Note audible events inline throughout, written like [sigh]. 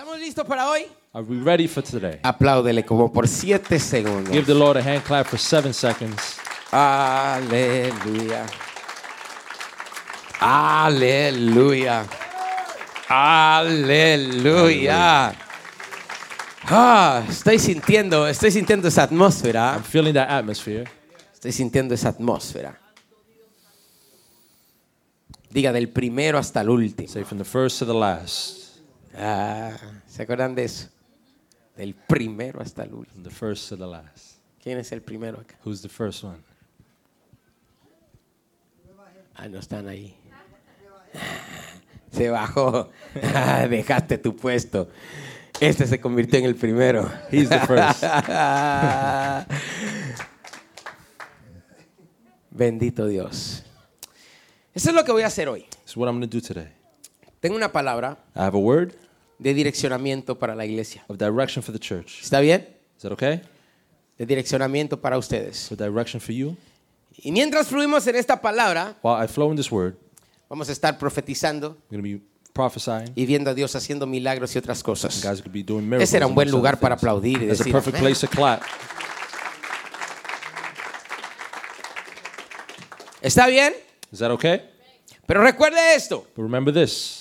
¿Estamos listos para hoy? Are we ready for today? Apláudele como por siete segundos. Give the Lord a hand clap for seven seconds. Aleluya. Aleluya. Aleluya. Ah, estoy sintiendo, estoy sintiendo esa atmósfera. I'm feeling that atmosphere. Estoy sintiendo esa atmósfera. Diga del primero hasta el último. Say from the first to the last. Ah, ¿se acuerdan de eso? Del primero hasta el último. The first to the last. ¿Quién es el primero acá? Who's the first one? Ah, no están ahí. [laughs] Se bajó. Ah, [laughs] Dejaste tu puesto. Este se convirtió en el primero. He's the first. [laughs] Bendito Dios. Eso es lo que voy a hacer hoy. Is what I'm going to do today. Tengo una palabra I have a word de direccionamiento para la iglesia. of direction for the church. ¿Está bien? Is that okay? De direccionamiento para ustedes. So direction for you. Y mientras fluimos en esta palabra, While I flow in this word, vamos a estar profetizando I'm going to be prophesying. y viendo a Dios haciendo milagros y otras cosas. Guys could be doing miracles. Ese era un buen amongst lugar other para things. aplaudir y That's a decir, perfect "Amén". place to clap. ¿Está bien? Is that okay? Pero recuerde esto. But remember this.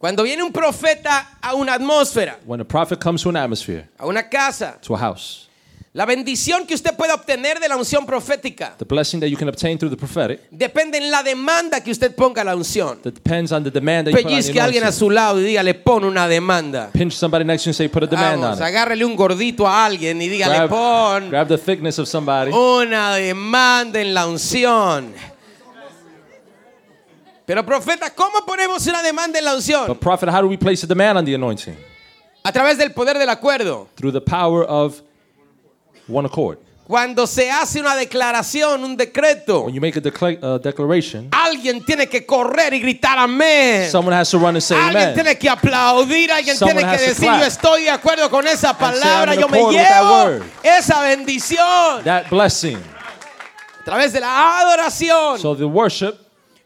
Cuando viene un profeta a una atmósfera, When a prophet comes to an atmosphere, a una casa, to a house, la bendición que usted puede obtener de la unción profética the blessing that you can obtain through the prophetic depende en la demanda que usted ponga a la unción. that depends on the demand that you put on the Pellizque a alguien a su lado y dígale, pon una demanda. Pinch somebody next to you and say, put a demand Vamos, on it. agárrele un gordito a alguien y dígale, Grab, pon grab the thickness of somebody. una demanda en la unción. Pero profeta, ¿cómo ponemos una demanda en la unción? But prophet, how do we place a demand on the anointing? A través del poder del acuerdo. Through the power of one accord. Cuando se hace una declaración, un decreto, When you make a decla- uh, declaration, alguien tiene que correr y gritar amén. someone has to run and say Alguien amen. tiene que aplaudir, alguien Someone tiene que to decir, clap. yo estoy de acuerdo con esa palabra, I'm in yo me accord with that llevo word. esa bendición That blessing. a través de la adoración. So the worship,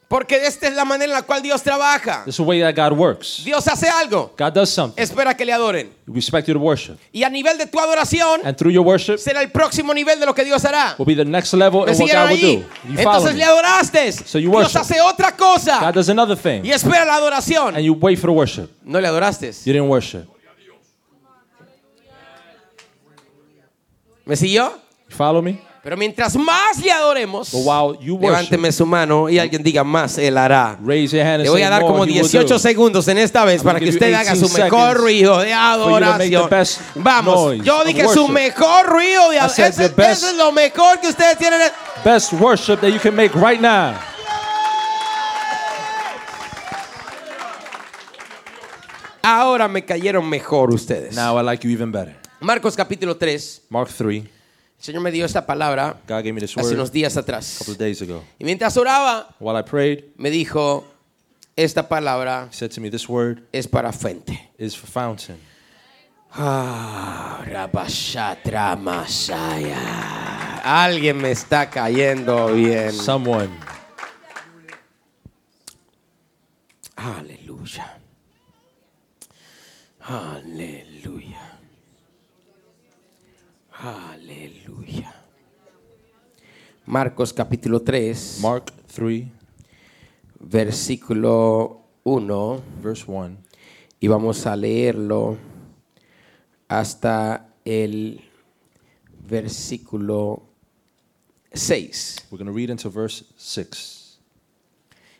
Porque esta es la manera en la cual Dios trabaja. this is the way that God works. Dios hace algo, God does something. espera que le adoren. We expect you to worship. Y a nivel de tu adoración, And through your worship será el próximo nivel de lo que Dios hará. will be the next level ¿Me in what God will do. You Entonces le adoraste. So you Dios hace otra cosa God does another thing. y espera la adoración. And you wait for the worship. No le adoraste. You didn't worship. ¿Me siguió? You follow me? Pero mientras más le adoremos, But while you worship, levánteme su mano y alguien diga más, él hará. raise your hand and Le voy say a dar more, como he will 18 do. segundos en esta vez I'm para gonna que give you usted haga 18 su mejor seconds ruido de you to make the adoración. best Vamos, noise yo of dije su worship. mejor ruido de I said adoración. the best- Eso es lo mejor que ustedes tienen. Best worship that you can make right now. Ahora me cayeron mejor ustedes. Now I like you even better. Marcos capítulo 3. Mark 3. Señor me dio esta palabra God gave me this hace unos a días atrás. couple of days ago. Y mientras oraba, While I prayed, me dijo, esta palabra he said to me, This word es para fuente. is for fountain. Ah. Alguien me está cayendo bien. Someone. Aleluya. Aleluya. Aleluya. Marcos capítulo 3, Mark 3, versículo 1, verse 1. y vamos a leerlo hasta el versículo 6. We're going to read into verse 6.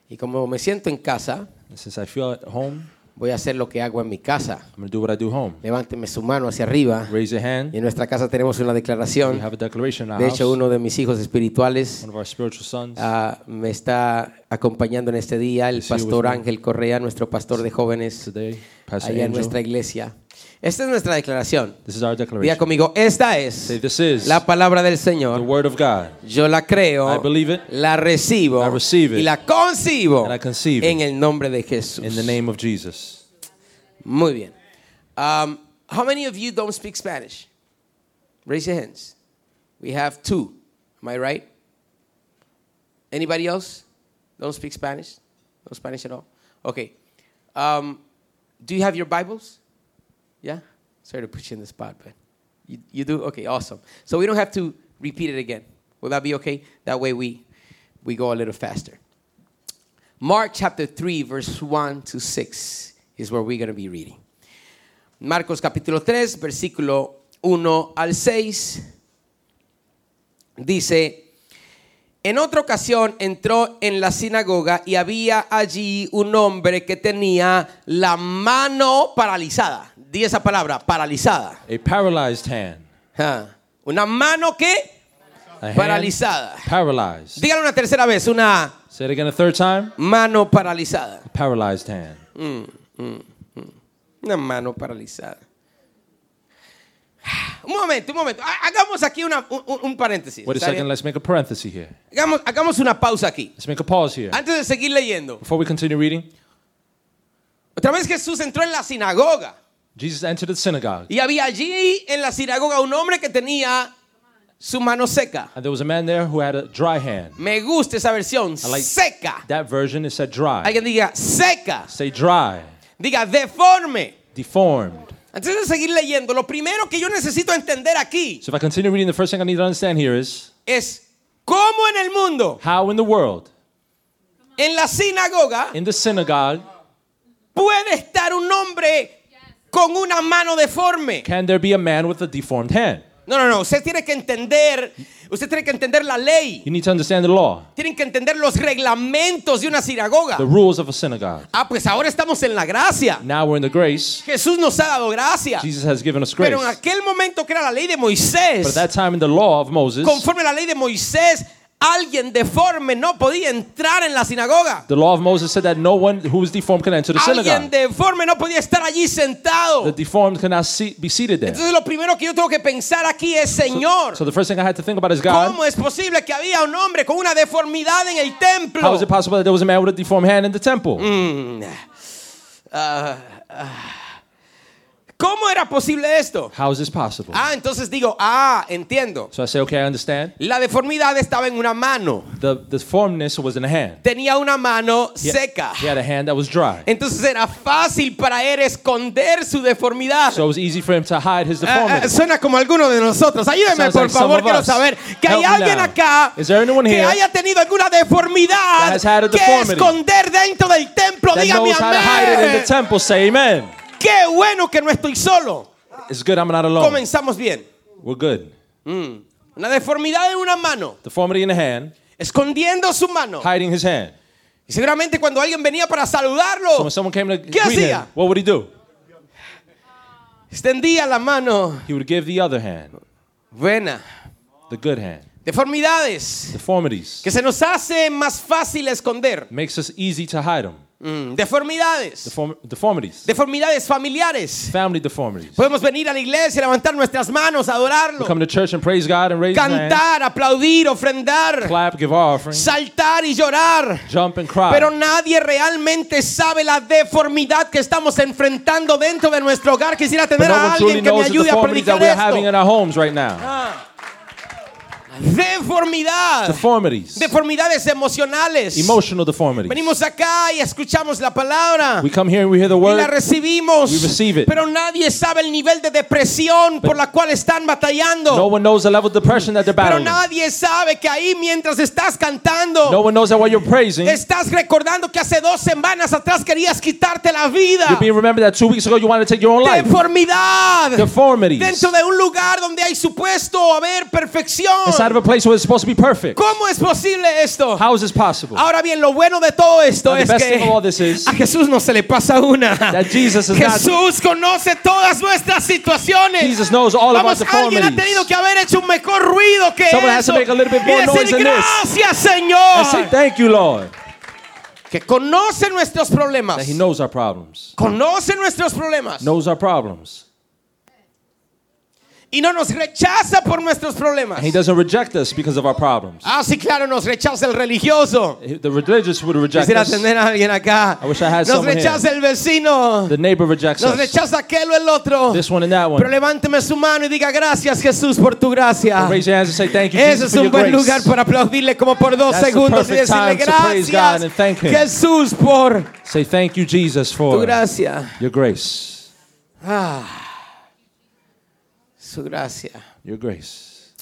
Y como me siento en casa, since I feel at home, voy a hacer lo que hago en mi casa. I'm going to do what I do home. Levánteme su mano hacia arriba. Raise your hand. Y en nuestra casa tenemos una We declaración. have a declaration in our De house. hecho, uno de mis hijos espirituales One of our spiritual sons. ah, me está acompañando en este día, el Is here with pastor me. Ángel Correa, nuestro pastor de jóvenes today, Pastor allá en Angel. nuestra iglesia. Esta es nuestra declaración. This is our Diga declaration. conmigo, esta Say, es this is la palabra del the Señor. word of God. Yo la creo, I believe it. la recibo I receive it. y la concibo And I conceive it. en el nombre de Jesús. In the name of Jesus. Muy bien. Um, how many of you don't speak Spanish? Raise your hands. We have two. Am I right? Anybody else? Don't speak Spanish? No Spanish at all? Okay. Um, do you have your Bibles? Yeah? Sorry to put you in the spot, but you, you do? Okay, awesome. So we don't have to repeat it again. Will that be okay? That way we, we go a little faster. Mark chapter 3, verse 1 to 6 is where we're going to be reading. Marcos capítulo 3, versículo 1 al 6. Dice, en otra ocasión entró en la sinagoga y había allí un hombre que tenía la mano paralizada. Di esa palabra, paralizada. A paralyzed hand. Ah, Una mano que A hand paralizada. paralyzed. Dígalo una tercera vez, una Say it again a third time. mano paralizada. A paralyzed hand. Una mano paralizada. Un momento, un momento. Ha- Hagamos aquí una- un, un- un paréntesis. Wait a ¿está second. bien? Let's make a parenthesis here. Hagamos, hagamos una pausa aquí. Let's make a pause here. Antes de seguir leyendo. Before we continue reading, Otra vez Jesús entró en la sinagoga. Jesus entered the synagogue. Y había allí en la sinagoga un hombre que tenía su mano seca. And there was a man there who had a dry hand. Me gusta esa versión, I like- seca. That version is said dry. Alguien diga seca, Say dry. diga deforme. Deformed. Antes de seguir leyendo, lo primero que yo necesito entender aquí So if I continue reading, the first thing I need to understand here is es cómo en el mundo, how in the world, en la sinagoga, in the synagogue, puede estar un hombre con una mano deforme. can there be a man with a deformed hand? No, no, no, usted tiene que entender, usted tiene que entender la ley. You need to understand the law, Tienen que entender los reglamentos de una sinagoga. the rules of a synagogue. Ah, pues ahora estamos en la gracia. Now we're in the grace. Jesús nos ha dado gracia. Jesus has given us grace. Pero en aquel momento que era la ley de But at Moisés, that time in the law of Moses, conforme a la ley de Moisés, alguien deforme no podía entrar en la sinagoga. the law of Moses said that no one who is deformed can enter the Alguien synagogue. deforme no podía estar allí The sentado. deformed cannot see, be seated there. Entonces lo primero que yo tengo que pensar aquí es, Señor, So the first thing I had to think about is God. ¿cómo es posible que había un hombre con una deformidad en el templo? How is it possible that there was a man with a deformed hand in the temple? Mm. Ah, ah. ¿Cómo era posible esto? How is this possible? Ah, entonces digo, ah, entiendo. So I say, okay, I understand. La deformidad estaba en una mano. The the deformedness was in the hand. Tenía una mano He, seca. he had a hand that was dry. Entonces era fácil para él esconder su deformidad. So it was easy for him to hide his Ah, ah, deformity. suena como alguno de nosotros. Ayúdeme, por like favor, quiero saber que hay Help me alguien now. acá Is there anyone que here haya tenido alguna deformidad a que esconder dentro del templo. Dígame amén. Qué bueno que no estoy solo. It's good I'm not alone. Comenzamos bien. We're good. Una deformidad en una mano, Deformity in the hand, escondiendo su mano. hiding his hand. Y seguramente cuando alguien venía para So saludarlo, someone came to ¿Qué greet him, hacía? what would he do? extendía la mano. He would give the other hand, Buena. the good hand. Deformidades Deformities que se nos hace más fácil esconder. makes us easy to hide them. Mm, deformidades. Deform- deformities, Deformidades familiares. family deformities. Podemos venir a la iglesia, levantar nuestras manos, adorarlo, Come to church and praise God and raise cantar, aplaudir, ofrendar, clap, give offering, saltar y llorar. jump and cry. Pero nadie realmente sabe la deformidad que estamos enfrentando dentro de nuestro hogar. Quisiera tener no a alguien que me ayude a predicar esto. right now. Ah. Deformidad. Deformities, Deformidades emocionales. emotional deformities. Venimos acá y escuchamos la palabra. We come here and we hear the y la word, recibimos. We receive it. Pero nadie sabe el nivel de depresión por la cual están batallando. no one knows the level of depression that they're Pero battling. nadie sabe que ahí mientras estás cantando, No one knows that while you're praising, estás recordando que hace dos semanas atrás querías quitarte la vida. you're being remembered that two weeks ago you wanted to take your own life. Deformidad. Deformities. Dentro de un lugar donde hay supuesto haber perfección. Inside of a place where it's supposed to be perfect. ¿Cómo es posible esto? How is this possible? Ahora bien, lo bueno de todo esto Now, the es best que thing of all this is a Jesús no se le pasa una. that Jesus is not- Jesús conoce todas nuestras situaciones. Jesus knows all of Vamos, our alguien ha tenido que haber hecho un mejor ruido que Someone has eso. to make a little bit y more noise decir this. gracias, I Señor. say thank you, Lord, Que conoce nuestros problemas. that He knows our problems. Conoce nuestros problemas. Knows our problems. Y no nos rechaza por nuestros problemas. And He doesn't reject us because of our problems. Ah, sí, claro, nos rechaza el religioso. The religious would reject Quisiera us. tener a alguien acá. I wish I had Nos rechaza el vecino. The neighbor rejects Nos us. rechaza aquel o el otro. This one and that Pero one. levánteme su mano y diga gracias Jesús por tu gracia. Raise your hands and say thank you, Ese Jesus, es un buen grace. lugar para aplaudirle como por dos That's segundos y decirle gracias and thank Him. Jesús por Say thank you, Jesus, tu for gracia. your grace. Ah. Su gracia. Your grace.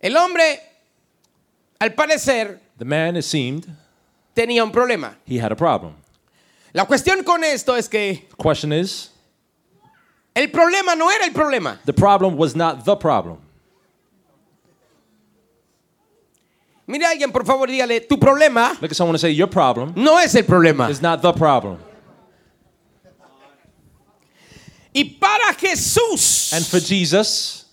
El hombre, al parecer, The man, it seemed, tenía un problema. he had a problem. La cuestión con esto es que The question is, el problema no era el problema. the problem was not the problem. Mire a alguien, por favor, dígale, tu problema Look at someone and say, your problem no es el problema. is not the problem. Y para Jesús And for Jesus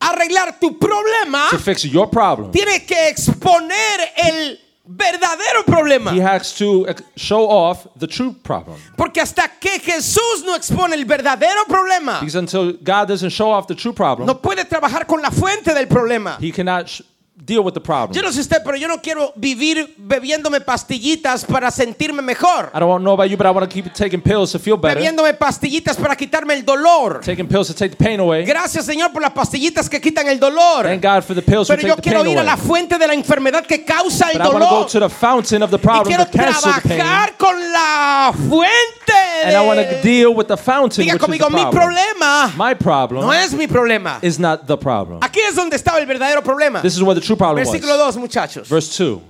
arreglar tu problema, to fix your problem, tiene que exponer el verdadero problema. he has to ex- show off the true problem. Porque hasta que Jesús no expone el verdadero problema, Because until God doesn't show off the true problem, no puede trabajar con la fuente del problema. he cannot deal with the problem. Yo no sé usted, pero yo no quiero vivir bebiéndome pastillitas para sentirme mejor. I don't know about you, but I want to keep taking pills to feel better. Bebiéndome pastillitas para quitarme el dolor. Taking pills to take the pain away. Gracias, Señor, por las pastillitas que quitan el dolor. Thank God for the pills Pero yo quiero pain ir a away. la fuente de la enfermedad que causa el But I want to go dolor. to the fountain of the Y problem, quiero the cancer, the pain. trabajar con la fuente. And I want to de- deal with the fountain, Diga which is the mi problem. problema My problem no es mi problema. is not the problem. Aquí es donde estaba el verdadero problema. This is where the true problem Versículo was. 2, muchachos. Verse 2.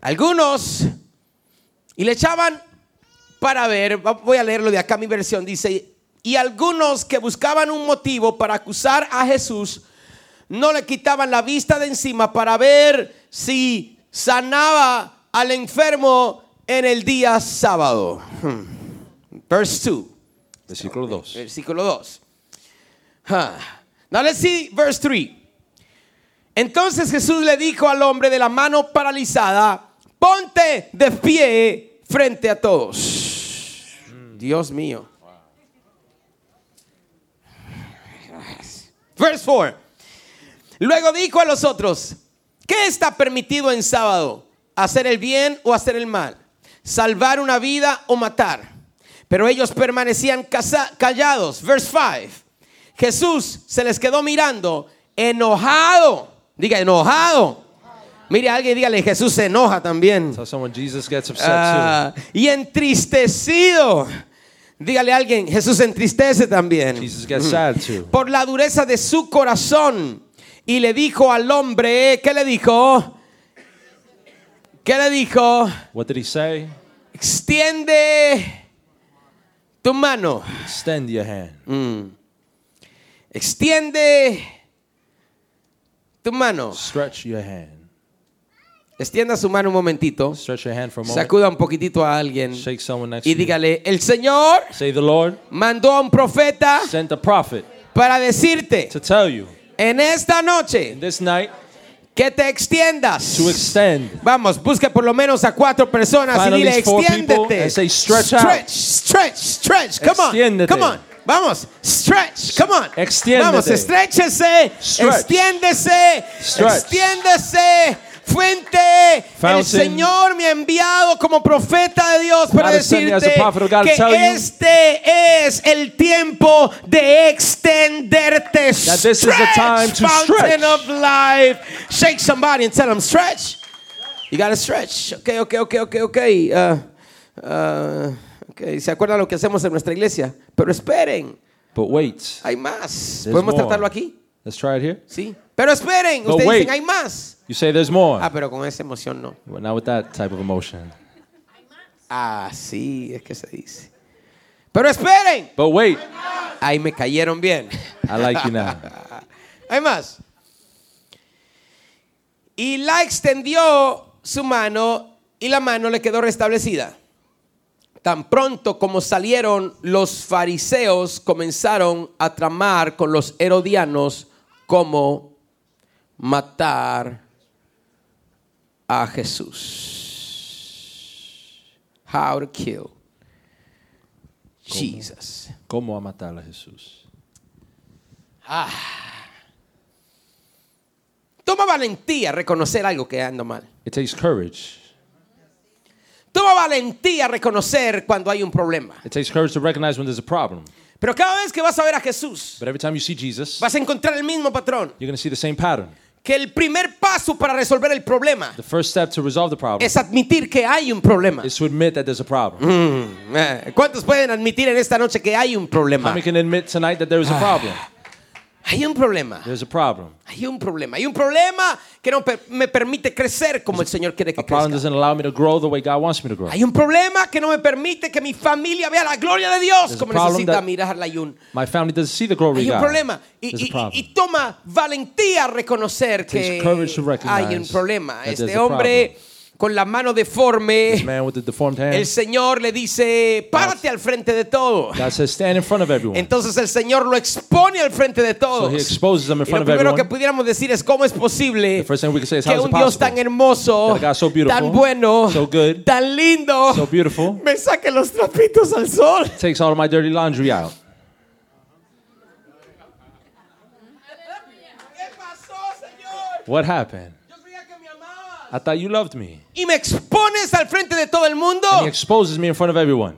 Algunos, y le echaban para ver, voy a leerlo de acá mi versión, dice, y algunos que buscaban un motivo para acusar a Jesús, no le quitaban la vista de encima para ver si sanaba al enfermo en el día sábado. Hmm. Verse 2. Versículo 2. Versículo 2. Now let's see verse 3. Entonces Jesús le dijo al hombre de la mano paralizada, ponte de pie frente a todos. Dios mío. Verse 4. Luego dijo a los otros, ¿qué está permitido en sábado? ¿Hacer el bien o hacer el mal? ¿Salvar una vida o matar? Pero ellos permanecían callados. Verse 5. Jesús se les quedó mirando, enojado. Diga, enojado. Mire a alguien dígale, Jesús se enoja también. Tell someone Jesus gets upset Ah, y entristecido. Dígale a alguien, Jesús se entristece también. too. Jesus gets sad too. Por la dureza de su corazón. Y le dijo al hombre, ¿qué le dijo? ¿Qué le dijo? What did he say? Extiende tu mano. Extend your hand. Mm. Extiende tu mano. Stretch your hand. Extienda su mano un momentito. Stretch your hand for a moment. Sacuda un poquitito a alguien. Shake someone next Y dígale, el Señor Say the Lord mandó a un profeta sent a prophet para decirte to tell you en esta noche this night que te extiendas. to extend. Vamos, busque por lo menos a cuatro personas Find y dile extiéndete. say, "Stretch out." stretch, stretch, stretch. Come on, come on. Vamos, stretch, come on. Extiéndete. Vamos, estréchese, Stretch. extiéndese, Stretch. extiéndese. Fuente, el Fountain. Señor me ha enviado como profeta de Dios para decirte que este es el tiempo de extenderte. That this is the time to fountain stretch. of life. Shake somebody and tell them stretch. You gotta stretch. Okay, okay, okay, okay, okay. Uh, uh, okay. ¿Se acuerdan lo que hacemos en nuestra iglesia? Pero esperen, But wait. hay más. There's ¿Podemos more. tratarlo aquí? Let's try it here. Sí. Pero esperen, But ustedes wait. dicen hay más. You say there's more. Ah, pero con esa emoción no. Well, not with that type of emotion. Ah, sí, es que se dice. Pero esperen, But wait. ahí me cayeron bien. I like you now. [laughs] Hay más. Y la extendió su mano y la mano le quedó restablecida. Tan pronto como salieron los fariseos comenzaron a tramar con los herodianos cómo matar a Jesús. How to kill Jesus. ¿Cómo a matar a Jesús? Toma valentía reconocer algo que anda mal. It takes courage. Toma valentía reconocer cuando hay un problema. It takes courage to recognize when there's a problem. Pero cada vez que vas a ver a Jesús, But every time you see Jesus, vas a encontrar el mismo patrón. you're going to see the same pattern. que el primer paso para resolver el problema The first step to resolve the problem es admitir que hay un problema. is to admit that there's a problem. Mm, eh, ¿Cuántos pueden admitir en esta noche que hay un How problema? many can admit tonight that there is a problem? Hay un problema. There's a problem. Hay un problema. Hay un problema que no per- me permite crecer como el Señor quiere que A problem crezca. doesn't allow me to grow the way God wants me to grow. Hay un problema que no me permite que mi familia vea la gloria de Dios There's a como problem necesita mirarla. Hay un, My family doesn't see the glory hay un problema. Y, a y- problem. y toma valentía reconocer Takes que hay un problema. Este a hombre con la mano deforme, This man with the deformed el Señor le dice, párate al frente de todo. God says, stand in front of everyone. Entonces el Señor lo expone al frente de So todos. he exposes them in Y lo front of primero que everyone. pudiéramos decir es cómo es posible The first thing we can say is, que un Dios tan hermoso, so beautiful, tan bueno, so good, tan lindo, so beautiful, me saque los trapitos al sol. takes all of my dirty laundry out. ¿Qué pasó, Señor? What happened? Yo creía que me amabas. I thought you loved me. Y me expones al frente de todo el mundo. And he exposes me in front of everyone.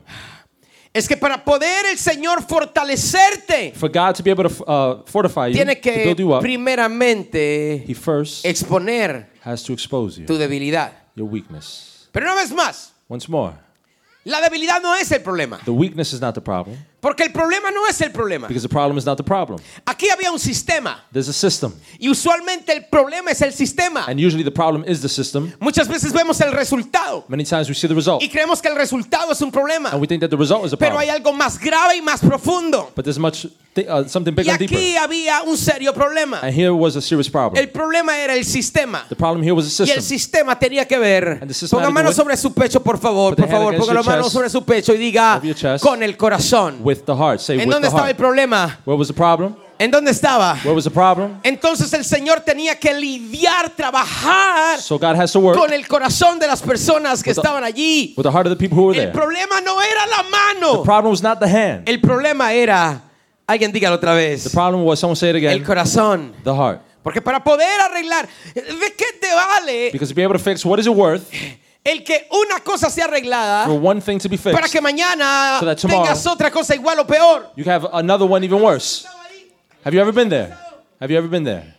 Es que para poder el Señor fortalecerte, For God to be able to uh, fortify you, tiene to que build you up, primeramente he first exponer has to expose you, tu debilidad. your weakness. Pero una vez más, Once more, la debilidad no es el problema. the weakness is not the problem, Porque el problema no es el problema. because the problem is not the problem. Aquí había un sistema. There's a system. Y usualmente el problema es el sistema. And usually the problem is the system. Muchas veces vemos el resultado Many times we see the result. y creemos que el resultado es un problema. And we think that the result is a Pero hay problem. algo más grave y más profundo. But there's much, uh, something Y bigger and deeper. aquí había un serio problema. And here was a serious problem. El problema era el sistema. The problem here was a Y el system. sistema tenía que ver. System Ponga with- sobre su pecho, por favor. Put Por favor, ponga la mano sobre su pecho y diga chest. con el corazón. With the heart. Say ¿En with dónde the estaba el heart. problema? Where was the problem? ¿En dónde estaba? Where was the problem? Entonces el Señor tenía que lidiar, trabajar So God has to work con el corazón de las personas que With the- estaban allí. with the heart of the people who were El there. problema no era la The mano. problem was not the hand. El problema era, alguien dígalo otra The vez, problem was, someone say it el again, corazón. the heart. Porque para poder arreglar, ¿de qué te vale Because to be able to fix what is it worth [laughs] el que una cosa sea arreglada for one thing to be para fixed, que mañana So that tomorrow- tengas otra cosa igual o peor? you have another one even worse. Have you ever been there? Have you ever been there?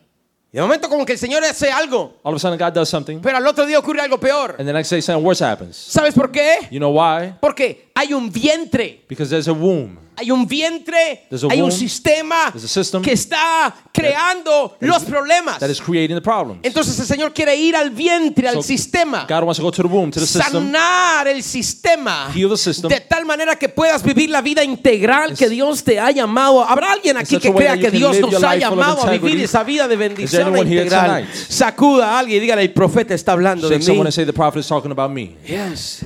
Y de momento como que el Señor hace algo, All of a sudden God does something, pero al otro día ocurre algo peor. and the next day something worse happens. ¿Sabes por qué? You know why? Porque hay un vientre. Because there's a womb. Hay un vientre, There's a hay un womb, sistema there's a system que está creando los problemas. that is creating the problems. Entonces el Señor quiere ir al vientre, al So sistema, God wants to go to the womb, to the system, sanar el sistema heal the system, de tal manera que puedas vivir la vida integral que Dios te ha llamado. ¿Habrá alguien aquí que crea that que Dios nos ha llamado a vivir esa vida de bendición integral? Sacuda a alguien y dígale, el profeta está hablando de shake someone mí. say the prophet is talking about me. Yes.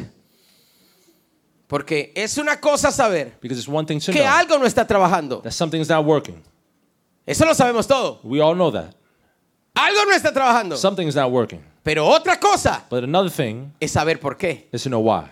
Porque es una cosa saber Because it's one thing to que know algo no está trabajando. that something's not working. Eso lo sabemos todo. We all know that. Algo no está trabajando. Something's not working. Pero otra cosa But another thing es saber por qué. is to know why.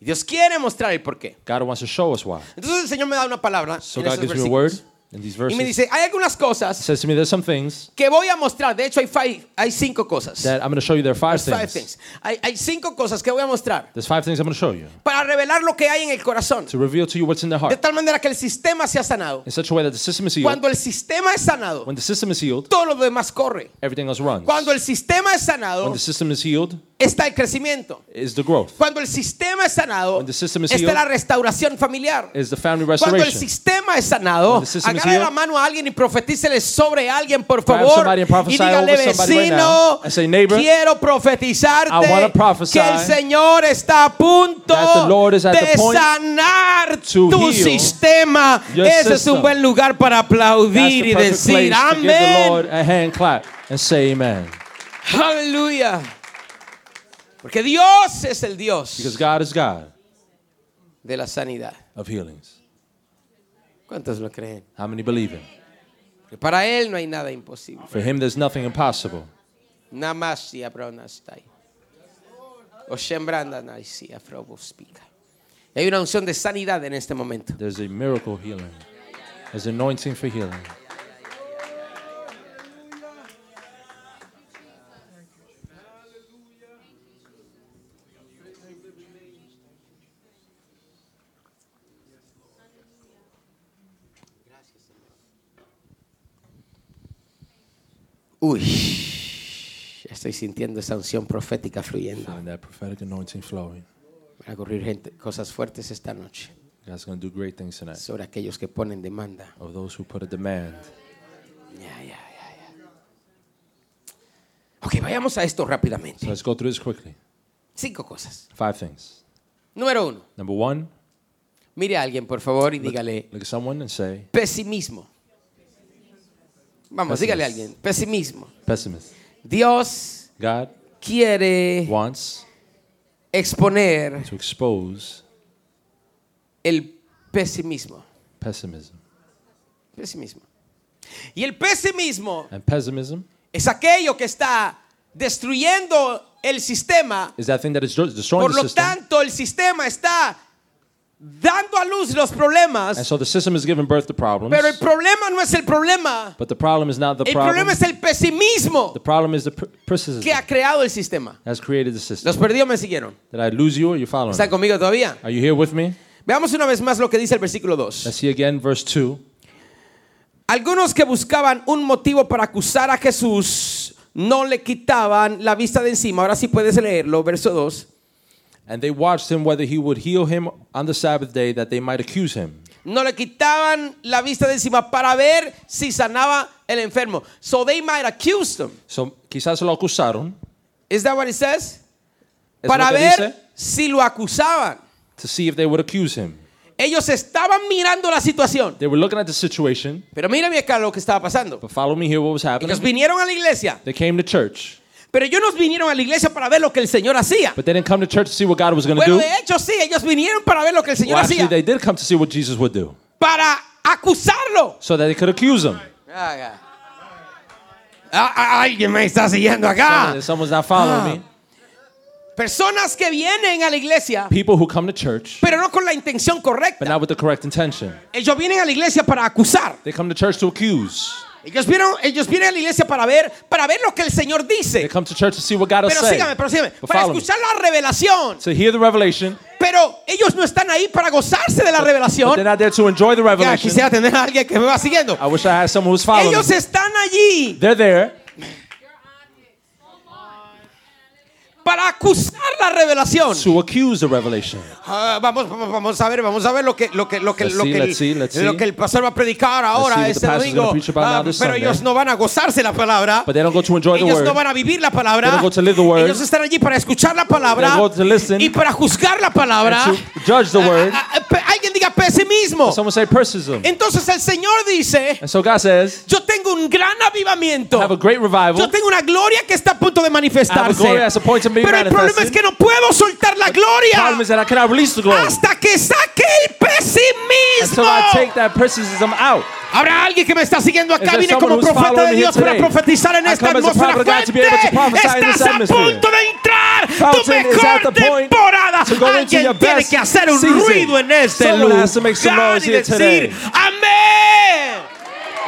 Y Dios quiere mostrar el por qué. God wants to show us why. Entonces el Señor me da una palabra So en God esos gives me a word versículos. In these y verses. me dice, hay algunas He cosas says to me, there's some things que voy a mostrar. De hecho, hay, fi- hay cinco cosas. that I'm going to show you. There are five There's five things. things. Hay, hay cinco cosas que voy a mostrar There's five things I'm going to show you para revelar lo que hay en el corazón. to reveal to you what's in the De heart tal manera que el sistema sea sanado. in such a way that the system is healed. Cuando el sistema es sanado, When the system is healed, todo lo demás corre. everything else runs. Cuando el sistema es sanado, When the system is healed, está el crecimiento. is the growth, Cuando el sistema es sanado, When the system is está healed, la restauración familiar. is the family Cuando el sistema es sanado, system agarre la mano a alguien y profetícele sobre alguien, por favor. Y dígale, right vecino, and say, "Neighbor, quiero profetizarte que el Señor está a punto de sanar to tu sistema. Ese es un system. buen lugar para aplaudir y decir amén. Aleluya. Porque Dios es el Dios Because God is God de la sanidad. of healings. ¿Cuántos lo creen? How many believe Him? Para Él no hay nada imposible. For Him, there's nothing impossible. Namasi abronastai. Y Hay una unción de sanidad en este momento. There's a miracle healing. There's anointing for healing. Uy, estoy sintiendo esa unción profética fluyendo. Feeling that prophetic anointing flowing. Van a ocurrir gente, cosas fuertes esta noche God's going to do great things tonight. sobre aquellos que ponen demanda. Of those who put a demand. Ok, vayamos a esto rápidamente. So let's go through this quickly. Cinco cosas. Five things. Número uno, Number one, mire a alguien por favor y dígale look at someone and say, pesimismo. Vamos, Pessimist. dígale a alguien, pesimismo. pessimist. Dios God quiere wants exponer to expose el pesimismo. pessimism. Pesimismo. Y el pesimismo And pessimism es aquello que está destruyendo el sistema. is that thing that is destroying Por the lo system. tanto, el sistema está dando a luz los And problemas. so the system is giving birth to problems. Pero el problema no es el problema. But the problem is not the El problem. problema es el pesimismo The problem is the pessimism que ha creado el sistema. has created the system. Los perdió, me siguieron. Did I lose you or you following? ¿Están conmigo todavía? Are you here with me? Veamos una vez más lo que dice el versículo 2. Let's see again verse 2. Algunos que buscaban un motivo para acusar a Jesús no le quitaban la vista de encima. Ahora sí puedes leerlo, verso 2. And they watched him whether he would heal him on the Sabbath day that they might accuse him. No le quitaban la vista de encima para ver si sanaba el enfermo. So they might accuse them. So quizás lo acusaron. Is that what it says? ¿Es Para ver dice? si lo acusaban. To see if they would accuse him. Ellos estaban mirando la situación. They were looking at the situation. Pero mírame acá lo que estaba pasando. But follow me here what was happening. Ellos vinieron a la iglesia. They came to church. Pero ellos no vinieron a la iglesia para ver lo que el Señor hacía. But they didn't come to church to see what God was going to Bueno, do. de hecho sí, ellos vinieron para ver lo que el Señor Well, actually, hacía. they did come to see what Jesus would do. Para acusarlo. So that they could accuse him. Ah, ah, alguien me está siguiendo acá. Someone- Someone's not following Ah. me. Personas que vienen a la iglesia, People who come to church, pero no con la intención but correcta. not with the correct intention. Ellos vienen a la iglesia para acusar. They come to church to accuse. Ellos vienen, ellos vienen a la iglesia para ver, para ver lo que el Señor They dice. come to church to see what God will Pero say. sígame, pero sígame. But Para follow me. escuchar la revelación. To hear the revelation, Pero ellos no están ahí para gozarse de la but revelación. they're not there to enjoy the Ya, revelation. quisiera tener a alguien que me va siguiendo. I wish I had someone who's following Ellos me. están allí They're there para acusar la revelación. to accuse the revelation. Ah, vamos, a ver, vamos a ver lo que, lo que, lo que, Let's lo see, que, let's see, el, lo que el pastor va a predicar ahora the este domingo. Ah, pero Sunday. ellos no van a gozarse la palabra. But they don't go to enjoy the Ellos word. no van a vivir la They palabra. don't go to live the word. Ellos están allí para escuchar la palabra They go to listen y para juzgar la palabra. and to judge the word. Ah, ah, alguien diga pesimismo. Someone say pessimism. Entonces el Señor dice, And so God says, yo tengo un gran avivamiento. have a great revival. Yo tengo una gloria que está a punto de manifestarse. glory that's a point to be Pero el problema es que no puedo soltar la problem gloria is that I cannot release the glory hasta que saque el pesimismo. until I take that pessimism out. Habrá alguien que me está siguiendo acá. Vine como profeta de Dios para profetizar en esta atmósfera prophet of God to be able to fuerte. prophesy in this Estás a punto de entrar tu mejor temporada. Alguien tiene que hacer un ruido en este lugar y decir amén.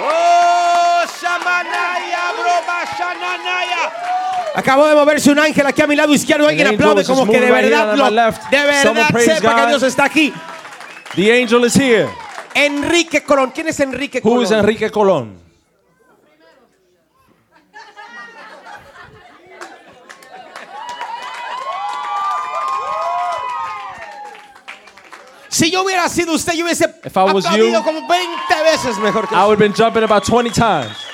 Oh, Shamanaya, Broba, Shananaya. Acabo de moverse un ángel aquí a mi lado izquierdo. Alguien aplaude como que de verdad lo, de verdad sepa que. Dios está aquí. The angel is here. Enrique Colón. ¿Quién es Enrique Who Colón? is Enrique Colón? Si yo hubiera sido usted, yo hubiese aplaudido you, como 20 veces mejor que I would have been jumping about 20 times.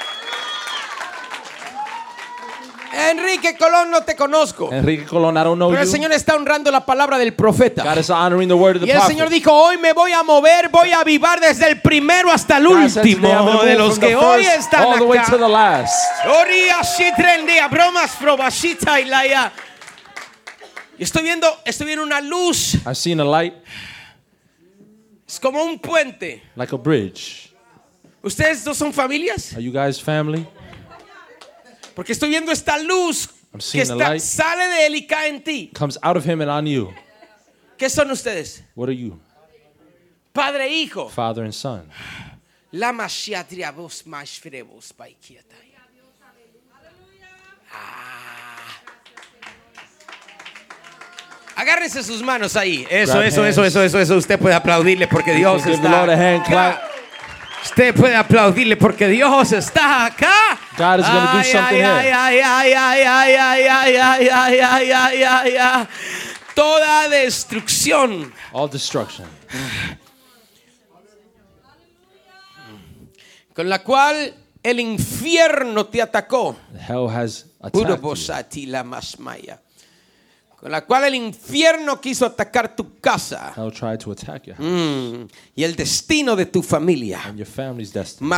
Enrique Colón, no te conozco. Enrique Colón, I don't know Pero el you. Señor está honrando la palabra del profeta. God is honoring the word of the Y el Señor dijo, hoy me voy a mover, voy a avivar desde el primero hasta el God said último today I'm gonna de move los from the que hoy first están all the way to the acá. last. Shitrendia, bromas probashita y laia. Y estoy viendo, estoy viendo una luz, I've seen a light es como un puente. like a bridge. ¿Ustedes dos son familias? Are you guys family? Porque estoy viendo esta luz I'm que seeing está, light. sale de él y cae en ti. Comes out of him and on you. ¿Qué son ustedes? What are you? Padre e hijo. Father and son. La mashiatria vos más frebos paikiata. Ah. Agárrense sus manos ahí. Eso, Grab eso, hands. eso, eso, eso, eso. Usted puede aplaudirle porque Dios Give the está Lord a hand acá. clap. Usted puede aplaudirle porque Dios está acá. God is going to do something here. Toda destrucción. All destruction. Con la cual el infierno te atacó. The hell has attacked you. Con la cual el infierno quiso atacar tu casa Hell tried to attack your house Mm, y el destino de tu familia. and your family's destiny.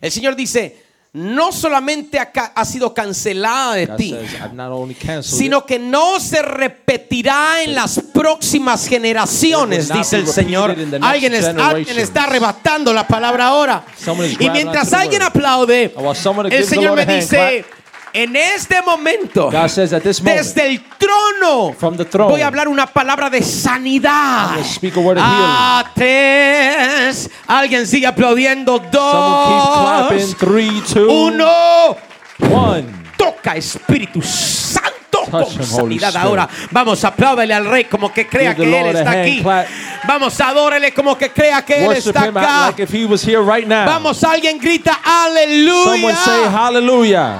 El Señor dice, no solamente ha, ca- ha sido cancelada de God ti, says, I've not only canceled it, sino que no se repetirá en las próximas generaciones, It will not dice be el Señor. repeated in the next Alguien, es- alguien generations. está arrebatando la palabra ahora. Someone is Y grabbing mientras onto the alguien word. aplaude, And while someone el gives the Señor Lord me a hand dice, en este momento, God says at this moment, desde el trono, From the throne. voy a hablar una palabra de sanidad. Speak a word of Ah, tres. Alguien sigue aplaudiendo. keep Dos. clapping. Three, two, Uno. one. Toca Espíritu Santo con sanidad ahora. Vamos, apláudale al Rey como que crea que Él Lord a está aquí. clap. Vamos, adórele como que crea que Él está acá. like if he was here right now. Vamos, alguien grita Someone say aleluya.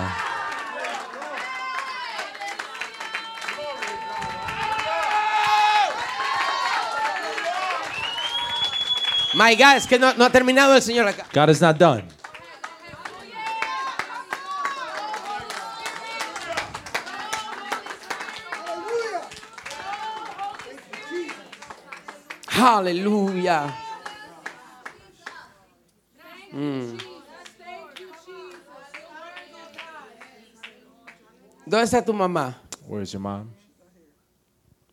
My God, es que no, no ha terminado el Señor acá. God is not done. Aleluya. Mm. ¿Dónde está tu mamá? Where's your mom?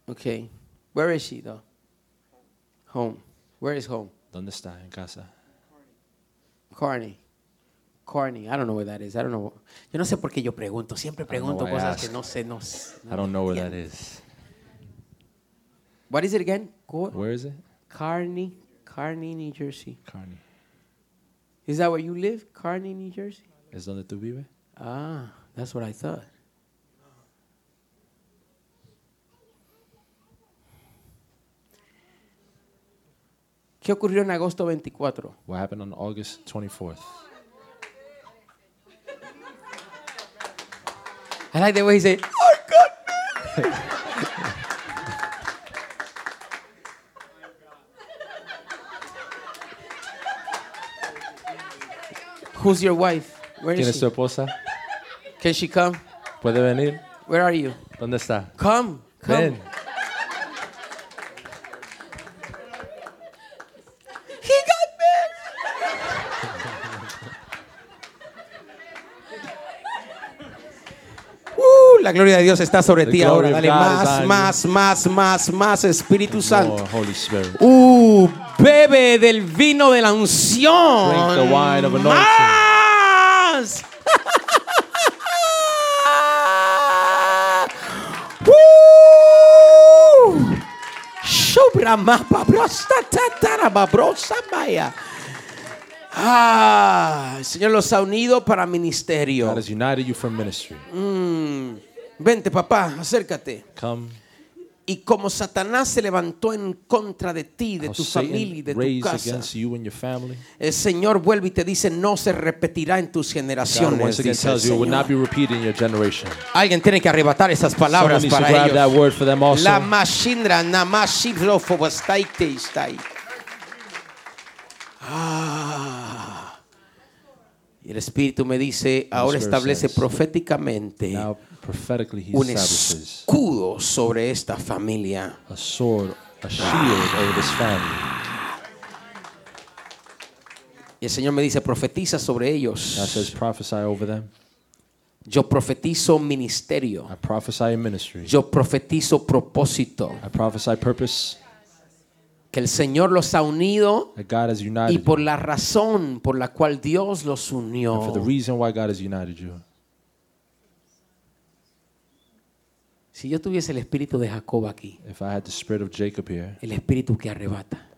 Okay. Where is she though? Home. Where is home? ¿Dónde está en casa? Carney. Carney. I don't know where that is. I don't know. Yo no sé por qué yo pregunto. Siempre pregunto cosas que no sé. No, sé. I don't know where that is. What is it again? Cor- Where is it? Kearney. Kearney, New Jersey. Carney. Is that where you live? Kearney, New Jersey? ¿Es donde tú vives? Ah, that's what I thought. ¿Qué ocurrió en agosto 24? What happened on August 24th? I like the way he said, "I got me." Who's your wife? Where ¿Quién is es tu she? esposa? Can she come? ¿Puede venir? Where are you? ¿Dónde está? Come. Come. Ven. He got married. Uh, la gloria de Dios está sobre ti ahora. Dale más, más, más, más, más Espíritu Santo. More Holy Spirit. Uh, bebe del vino de la unción. Drink the wine of anointing. Más. [laughs] Uh. Ah, el Señor los ha unido para ministerio. God has united you from ministry. Mm. Vente, papá, acércate. Come. Y como Satanás se levantó en contra de ti, de tu familia de tu casa, you el Señor vuelve y te dice, no se repetirá en tus generaciones. Alguien tiene que arrebatar esas palabras para ellos. La mashindra, Ah. Y el Espíritu me dice, ahora establece proféticamente un establishes escudo sobre esta familia. a sword, a shield over this family. Y el Señor me dice, profetiza sobre God ellos. says, prophesy over them. Yo profetizo ministerio. I prophesy in ministry. Yo profetizo propósito. I prophesy purpose Que el Señor los ha unido God has y united por you. la razón por la cual Dios los And unió. for the reason why God has united you. Si yo tuviese el espíritu de Jacob aquí, If I had the spirit of Jacob here, el espíritu que arrebata,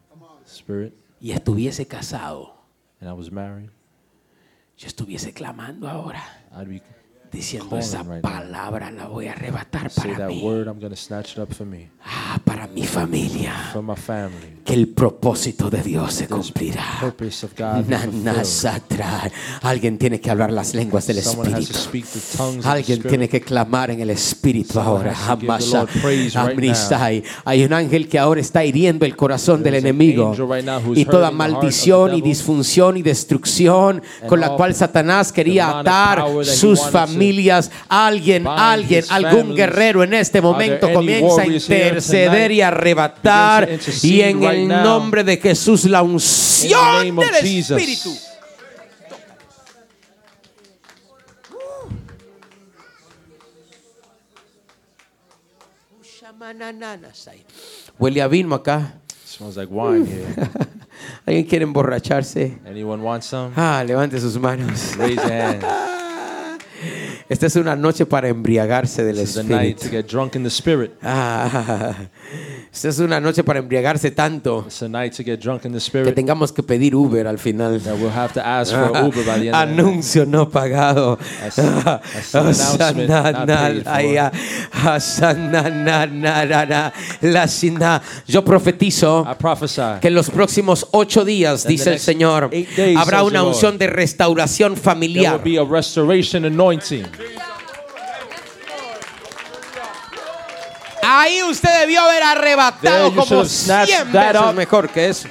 spirit, y estuviese casado, and I was married, yo estuviese clamando ahora. I'd be diciendo esa right now. palabra la voy a arrebatar Say para that mí, word, I'm snatch it up for me, ah, para mi familia, for my family. que el propósito de Dios se cumplirá. Alguien tiene que hablar las lenguas del Someone Espíritu. Alguien tiene que clamar en el Espíritu Someone ahora. right. Hay un ángel que ahora está hiriendo el corazón del There's enemigo. right Y toda maldición y disfunción y destrucción con la cual Satanás quería atar sus to familias. Alguien, alguien, algún guerrero en este momento comienza a interceder y arrebatar. Y en el nombre de Jesús, la unción del. Espíritu. Huele a vino acá. Smells like wine here. [laughs] ¿Alguien quiere emborracharse? Anyone want some? Ah, levante sus manos. Raise. [laughs] Esta es una noche para embriagarse del This is a night to Espíritu. get drunk in the Spirit. Ah, esta es una noche para embriagarse tanto It's a night to get drunk in the que tengamos que pedir Uber al final. That we'll have to ask for an [laughs] Uber by the end of the night. Anuncio no pagado. As- as an announcement not [laughs] paid for. Asananaya, asanananarara, la sina. Yo profetizo I prophesy que en los próximos ocho días, dice el Señor, days, habrá una unción de restauración there familiar. will be a restoration anointing. Ahí usted debió haber There arrebatado you como should have snatched 100 that veces up. mejor que eso.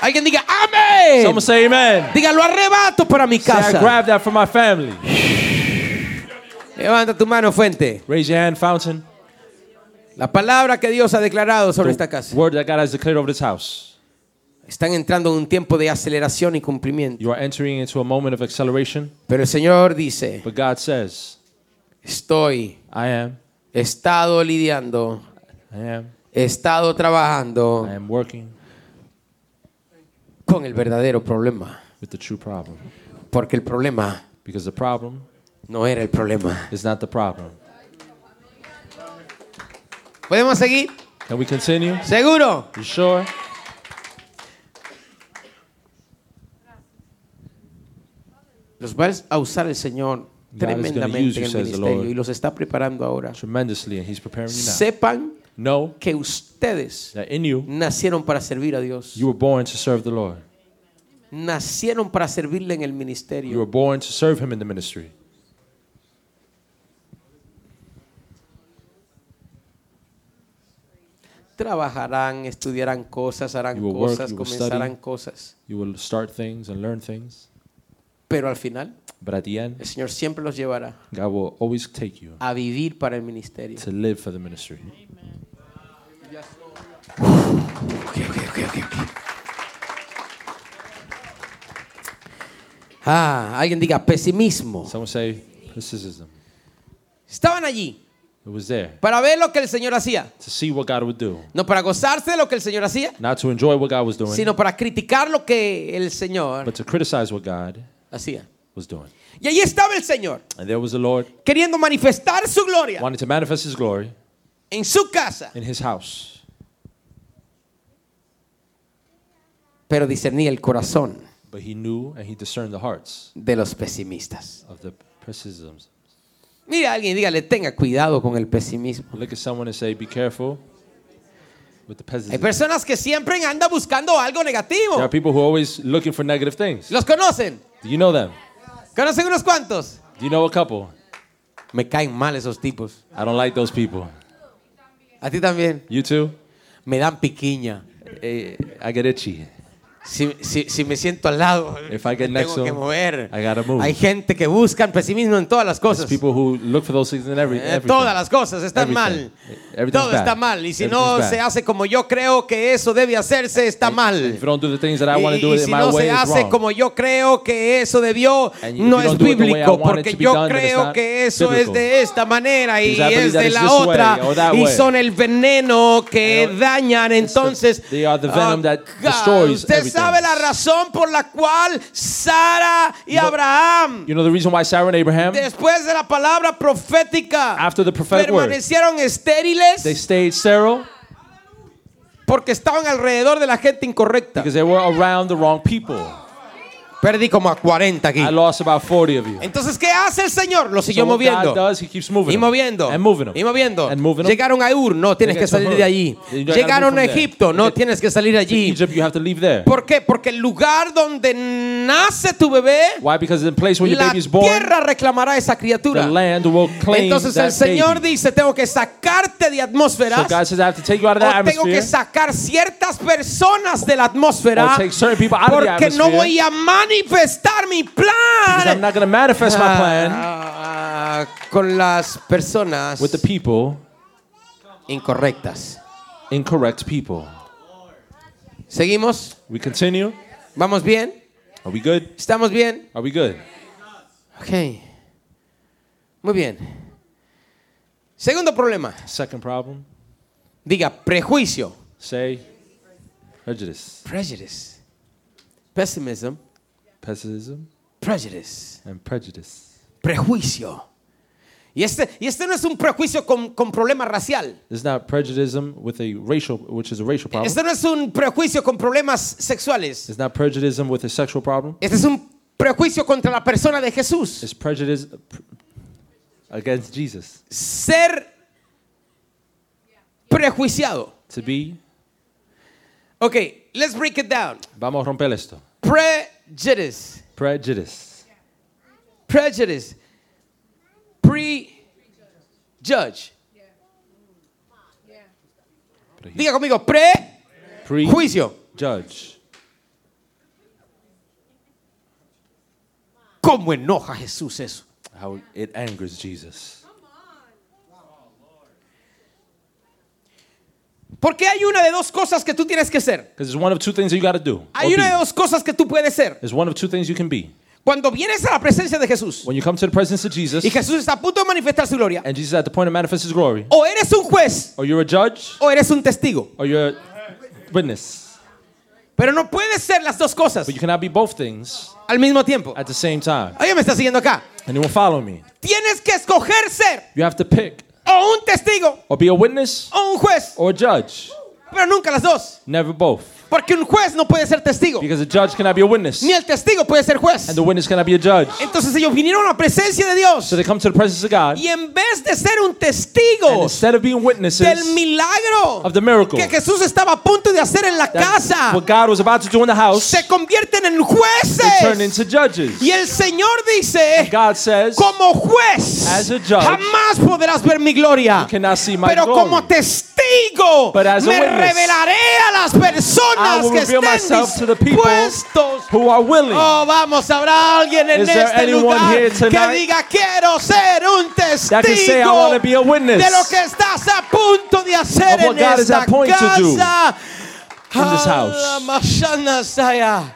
Alguien diga, amén. Someone say amen. Diga, lo arrebato para mi Say, I casa. grab that for my family. Levanta tu mano, fuente. Raise your hand, fountain. La palabra que Dios ha declarado sobre esta casa. word that God has declared over this house. Están entrando en un tiempo de aceleración y cumplimiento. You are entering into a moment of acceleration. Pero el Señor dice, But God says, estoy, I am, he estado lidiando, I am, he estado trabajando I am working con el verdadero problema. with the true problem. Porque el problema Because the problem no era el problema. is not the problem. ¿Podemos seguir? Can we continue? ¿Seguro? You sure? Los va a usar el Señor tremendamente en el ministerio y los está preparando ahora. Tremendously, and He's preparing you now. Sepan Know que ustedes that in you, nacieron para servir a Dios. you were born to serve the Lord. Nacieron para servirle en el You were ministerio. born to serve Him in the ministry. Trabajarán, estudiarán cosas, harán You will work, cosas, you will comenzarán study. cosas. You will start things and learn things. Pero al final, el Señor siempre los llevará God will always take you a vivir para el ministerio. to live for the ministry. Ok, ok, ok, ok, ok. Ah, alguien diga pesimismo. Someone say pessimism. Estaban allí It was there para ver lo que el Señor hacía. to see what God would do, No para gozarse de lo que el Señor hacía, not to enjoy what God was doing, sino para criticar lo que el Señor but to criticize what God hacía. was doing. Y allí estaba el Señor, And there was the Lord queriendo manifestar su gloria wanting to manifest His glory en su casa, in His house, pero discernía el corazón but He knew and He discerned the hearts de los pesimistas. of the pessimisms. Mira a alguien, dígale, tenga cuidado con el pesimismo. Look at someone and say, "Be careful with the Hay pessimism." personas que siempre andan buscando algo There negativo. are people who are always looking for negative things. ¿Los conocen? Do you know them? ¿Conocen unos cuantos? Do you know a couple? Me caen mal esos tipos. I don't like those people. A ti también. You too? Me dan piquiña. Eh, I get itchy. Si, si- si me siento al lado, If I get me tengo que mover. I gotta move. Hay gente que busca pesimismo en todas las cosas. people who look for those things in every, Eh, everything. todas las cosas están Everything. mal. Todo bad. está mal. Y si no bad. se hace como yo creo que eso debe hacerse, está mal. If you don't do the things that I want Y, to do y it in si my no way, se hace wrong. como yo creo que eso debió, And no es bíblico, porque yo done, creo que eso es biblical. de esta manera y es de la otra y son el veneno que dañan. Entonces, sabe la razón por la cual Sara y You know- Abraham You know the reason why Sarah and Abraham, después de la palabra profética after the prophetic word, permanecieron estériles they stayed sterile porque estaban alrededor de la gente incorrecta. because they were around the wrong people. Perdí como a 40 aquí. I lost about 40 of you. Entonces, ¿qué hace el Señor? Lo siguió So what moviendo. Does, He keeps moving Y them. moviendo. And moving them. Y moviendo. And moving them. Llegaron a Ur, no tienes They que get to salir Ur. de allí. You gotta Llegaron move a from there. Egipto, no Get- tienes que salir de allí. Egypt, you have to leave there. ¿Por qué? Porque el lugar donde nace tu bebé, Why? Because the place where your la baby is born, tierra reclamará esa criatura. the land will claim Entonces that el Señor baby. dice, tengo que sacarte de So atmósferas God says, I have to take you out of that o tengo que atmosphere. sacar ciertas personas de la atmósfera Or take certain people out of the porque no atmosphere. voy a manifestar mi Because I'm plan not going to manifest my plan Ah, con las personas with the people, incorrectas. incorrect people. ¿Seguimos? We continue. ¿Vamos bien? Are we good? ¿Estamos bien? Are we good? Ok. Muy bien. Segundo problema. Second problem. Diga, prejuicio. Say prejudice, Prejudice. Pessimism. Pessimism, Prejudice. and prejudice. Prejuicio. Y este, y este no es un prejuicio con, con problema racial. It's not prejudice with a racial, which is a racial problem. Este no es un prejuicio con problemas sexuales. It's not prejudice with a sexual problem. Este es un prejuicio contra la persona de Jesús. It's prejudice against Jesus. Ser prejuiciado. To be, Ok, let's break it down. vamos a romper esto. Prejudice. Prejudice. Prejudice. Prejudge. Diga conmigo, prejuicio. Prejudge. ¿Cómo enoja Jesús eso? How it angers Jesus. Porque hay una de dos cosas que tú tienes que ser. Because one of two things that you got to do. or Hay una de dos cosas que tú puedes ser. One of two things you can be. Cuando vienes a la presencia de Jesús When you come to the presence of Jesus, y Jesús está a punto de manifestar su gloria, and Jesus is at the point to manifest his glory, o eres un juez or you're a judge, o eres un testigo. or you're a witness. Pero no puedes ser las dos cosas But you cannot be both things al mismo tiempo. at the same time. ¿Alguien me está siguiendo acá? Anyone follow me? Tienes que escoger ser You have to pick o un testigo or be a witness o un juez, or a judge. pero nunca las dos. Never both. Porque un juez no puede ser testigo, Because a judge cannot be a witness, ni el testigo puede ser juez. and the witness cannot be a judge. Entonces ellos vinieron a la presencia de Dios So they come to the presence of God, y en vez de ser un and testigo instead of being witnesses del milagro of the miracle que Jesús estaba a punto de hacer en la casa, what God was about to do in the house, se convierten en they turn jueces. into judges. Y el Señor dice, God says, como juez, As a judge, jamás podrás ver mi gloria. cannot see my Pero glory. como testigo, But as a me witness, revelaré a las I personas will que reveal estén myself to the people dispuestos. who are willing. Oh, vamos, habrá alguien en Is there este lugar que diga quiero ser un testigo want to be a witness de lo que estás a punto de hacer en esta casa. in this house. Ah.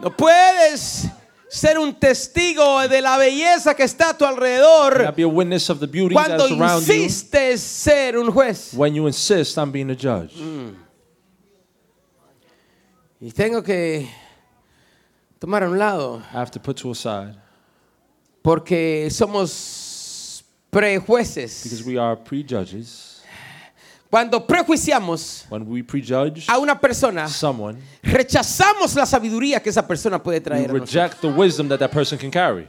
No puedes ser un testigo de la belleza que está a tu alrededor cuando insistes ser un juez. when you insist on being a judge. Y tengo que tomar a un lado I have to put to a side porque somos prejueces. because we are prejudges. Cuando prejuiciamos When we prejudge a una persona, someone, rechazamos la sabiduría que esa persona puede we traer. a nosotros. reject the wisdom that that person can carry.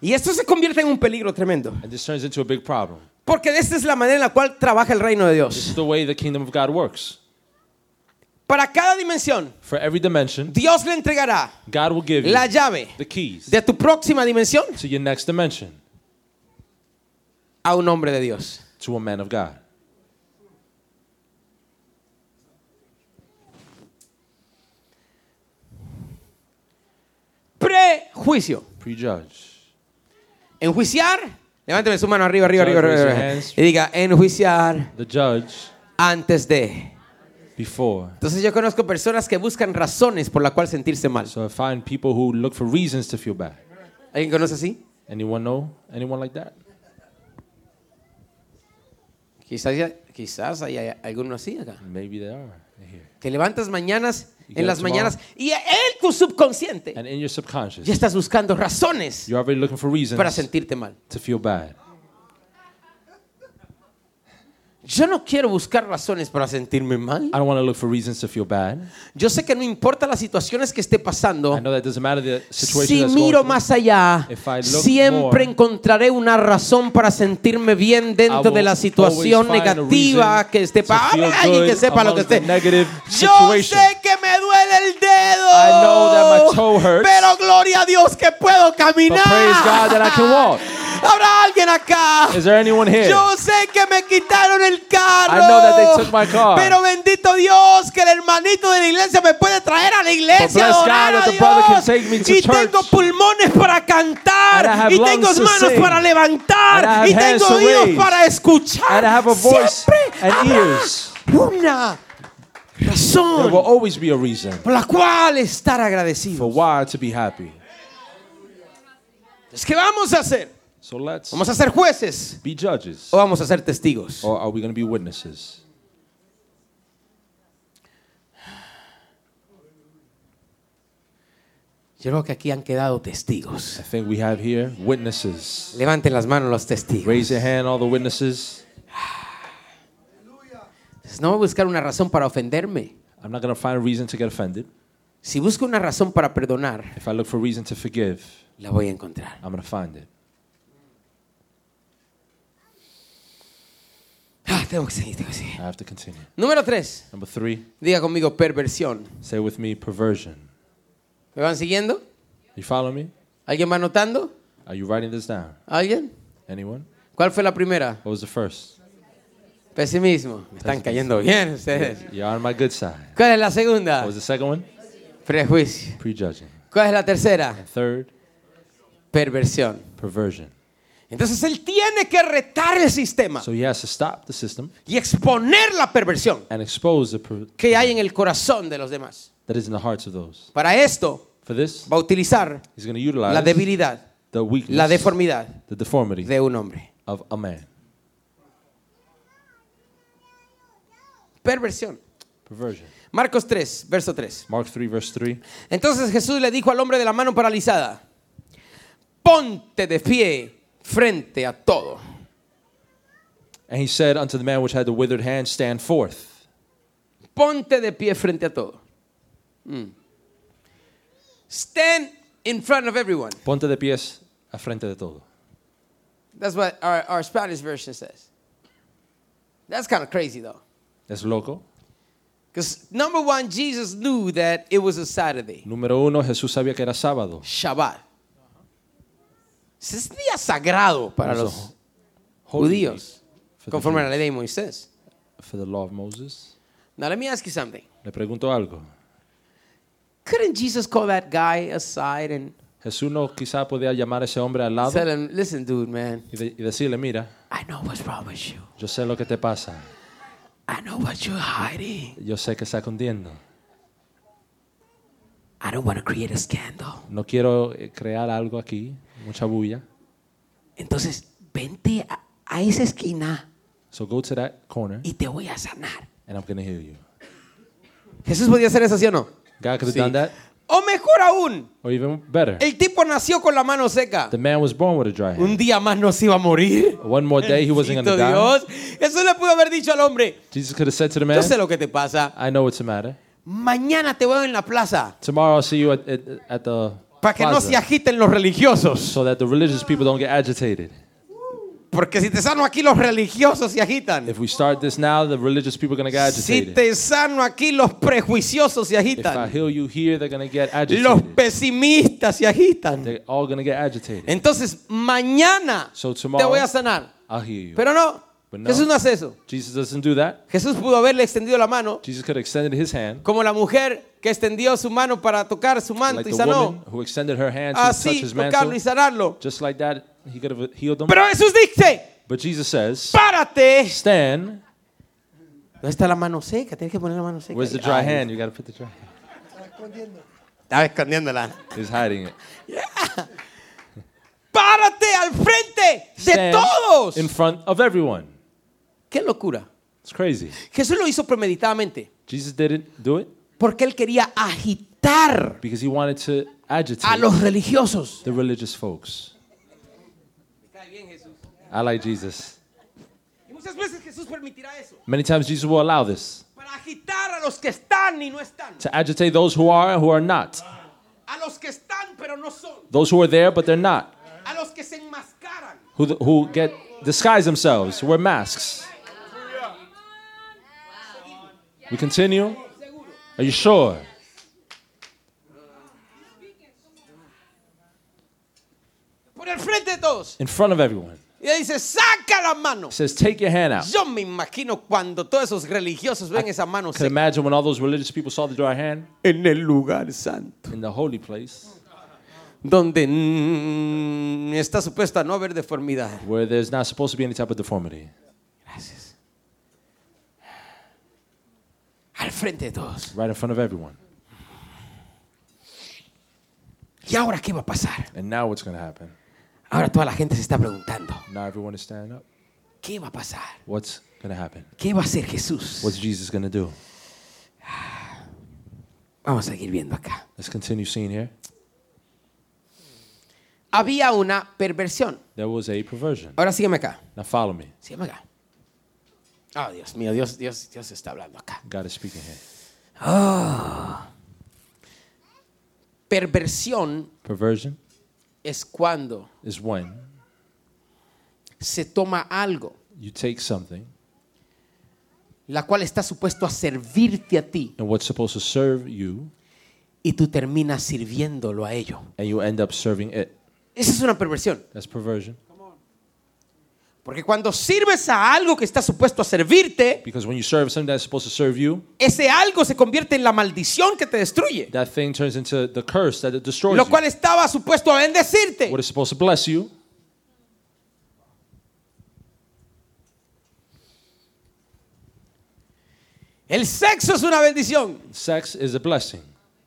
Y esto se convierte en un peligro tremendo. And this turns into a big problem. Porque esta es la manera en la cual trabaja el reino de This Dios. is the way the kingdom of God works. Para cada dimensión, For every dimension, Dios le entregará God will give you la llave the keys de tu próxima dimensión to your next dimension a un hombre de Dios. to a man of God. Prejuicio. Prejudge. Enjuiciar. Levánteme su mano arriba, arriba, arriba, arriba. Y diga, enjuiciar The judge antes de. before. Entonces yo conozco personas que buscan razones por la cual sentirse mal. So I find people who look for reasons to feel bad. ¿Alguien conoce así? Anyone know anyone like that? Quizás, ya- quizás hay alguno así acá. Maybe they are here. Que levantas mañanas, You en get las tomorrow. mañanas, y en tu subconsciente And in your subconscious, ya estás buscando razones you're already looking for reasons para sentirte mal. to feel bad. Yo no quiero buscar razones para sentirme mal. I don't want to look for reasons to feel bad. Yo sé que no importa las situaciones que esté pasando. I know that doesn't matter the situation Si that's miro going más allá, If I look siempre more, encontraré una razón para sentirme bien dentro de la situación negativa que esté to pa- feel Hable alguien que sepa lo que esté. Yo sé que me duele el dedo. I know that my toe hurts. Pero gloria a Dios que puedo caminar. But praise God that I can walk. Habrá alguien acá. Is there anyone here? Yo sé que me quitaron el carro. I know that they took my car. Pero bendito Dios que el hermanito de la iglesia me puede traer a la iglesia. But adorar God a the brother Dios. can take me to y church. tengo pulmones para cantar. have Y tengo manos para levantar. Y tengo oídos para escuchar. And I have a voice Siempre and habrá ears. una There razón will always be a reason por la cual estar for agradecido. why to be happy. Es que vamos a hacer. So let's Vamos a ser jueces be judges. o vamos a ser testigos. Or are we going to be witnesses? Yo creo que aquí han quedado testigos. I think we have here witnesses. Levanten las manos los testigos. Raise your hand, all the witnesses. No voy a buscar una razón para ofenderme. I'm not going to find a reason to get offended. Si busco una razón para perdonar, If I look for a reason to forgive, la voy a encontrar. I'm going to find it. Ah, tengo que seguir, tengo que seguir. I have to continue. Número tres. Number three, Diga conmigo perversión. say with me perversion. ¿Me van siguiendo? You follow me? ¿Alguien va anotando? Are you writing this down? ¿Alguien? Anyone? ¿Cuál fue la primera? What was the first? Pesimismo. Me están cayendo bien ustedes. You're on my good side. ¿Cuál es la segunda? What was the second one? Prejuicio. Prejudging. ¿Cuál es la tercera? And third, Perversión. perversion. Entonces él tiene que retar el sistema So he has to stop the system y exponer la perversión and expose the per- que hay en el corazón de los demás. that is in the hearts of those. Para esto For this, va a utilizar he's going to utilize la debilidad, the weakness, la deformidad the deformity de un hombre. of a man. Perversión. Perversion. Marcos 3, verso 3. Mark 3, verse 3. Entonces Jesús le dijo al hombre de la mano paralizada, ponte de pie frente a todo. And he said unto the man which had the withered hand, Stand forth. Ponte de pie frente a todo. Mm. Stand in front of everyone. Ponte de pies a frente de todo. That's what our, our Spanish version says. That's kind of crazy though. Es loco. Because number one, Jesus knew that it was a Saturday, Número uno, Jesús sabía que era sábado. Shabbat. Es día sagrado para los judíos, day for the conforme a la ley de Moisés. For the law of Moses. Now let me ask you something. Le pregunto algo. Couldn't Jesus call that guy aside and Jesús no quizá podía llamar a ese hombre al lado tell him, listen, dude, man, y, de- y decirle, mira, I know what's wrong with you. yo sé lo que te pasa. I know what you're hiding. Yo sé que está escondiendo. I don't want to create a scandal. No quiero eh, crear algo aquí, mucha bulla. Entonces, vente a, a esa esquina So go to that corner y te voy a sanar. and I'm going to heal you. Jesús podía hacer eso, ¿sí o no? God could have Sí. done that. O mejor aún, Or even better. el tipo nació con la mano seca. The man was born with a dry hand. Un día más no se iba a morir. One more day, he wasn't going to Bendito die. Dios. Jesús le pudo haber dicho al hombre, Jesus could have said to the yo man, sé lo que te pasa. I know what's the matter. Mañana te veo en la plaza Tomorrow I'll see you at, at, at the para que no se agiten los religiosos. so that the religious people don't get agitated. Porque si te sano aquí, los religiosos se agitan. If we start this now, the religious people are going to get Si agitated. te sano aquí, los prejuiciosos se If I agitan. heal you here, they're going to get Los agitated. pesimistas se agitan. They're all going to get agitated. Entonces, mañana So te tomorrow, voy a sanar. I'll heal you. Pero no, But no. Jesús no hace eso. Jesus doesn't do that. Jesús pudo haberle extendido la mano, Jesus could have extended his hand como la mujer que extendió su mano para tocar su manto like y sanó. Así, tocarlo y sanarlo. Just like that, he could have healed them. Pero Jesús dice, But Jesus says, párate. stand. ¿Dónde está la mano seca? Tienes que poner la mano seca. Where's the dry Ay, hand? You got to put the dry hand. Estaba escondiéndola. He's hiding it. Párate al frente de Stand todos. in front of everyone. Qué locura. It's crazy. Jesús lo hizo premeditadamente Jesus didn't do it porque él quería agitar because he wanted to a agitate los religiosos. the religious folks. I like Jesus. Muchas veces Jesús permitirá eso. Many times Jesus will allow this Para agitar a los que están y no están. to agitate those who are and who are not. A los que están pero no son. Those who are there but they're not. A los que se enmascaran. Who, who get disguise themselves, wear masks. We continue? Are you sure? Por el frente de todos. In front of everyone. Y él dice, saca la mano. It says, take your hand out. Yo me imagino cuando todos esos religiosos ven esa mano Can imagine when all those religious people saw the dry hand en el lugar santo, in the holy place donde mm, está supuesto a no haber deformidad. where there's not supposed to be any type of deformity. Al frente de todos. Right in front of everyone. ¿Y ahora qué va a pasar? And now what's going to happen? Ahora toda la gente se está preguntando, Now everyone is standing up. ¿qué va a pasar? What's going to happen? ¿Qué va a hacer Jesús? What's Jesus going to do? Vamos a seguir viendo acá. Let's continue seeing here. Había una perversión. There was a perversion. Ahora sígueme acá. Now follow me. Sígueme acá. Oh, Dios mío, Dios, Dios, Dios está hablando acá. God is speaking here. Perversión Perversion es cuando is when se toma algo, you take something la cual está supuesto a servirte a ti and what's supposed to serve you, y tú terminas sirviéndolo a ello. and you end up serving it. Esa es una perversión. That's perversion. Porque cuando sirves a algo que está supuesto a servirte, Because when you serve something that's supposed to serve you, ese algo se convierte en la maldición que te destruye. that thing turns into the curse that it destroys Lo you. cual estaba supuesto a bendecirte. What is supposed to bless you El sexo es una bendición. Sex is a blessing.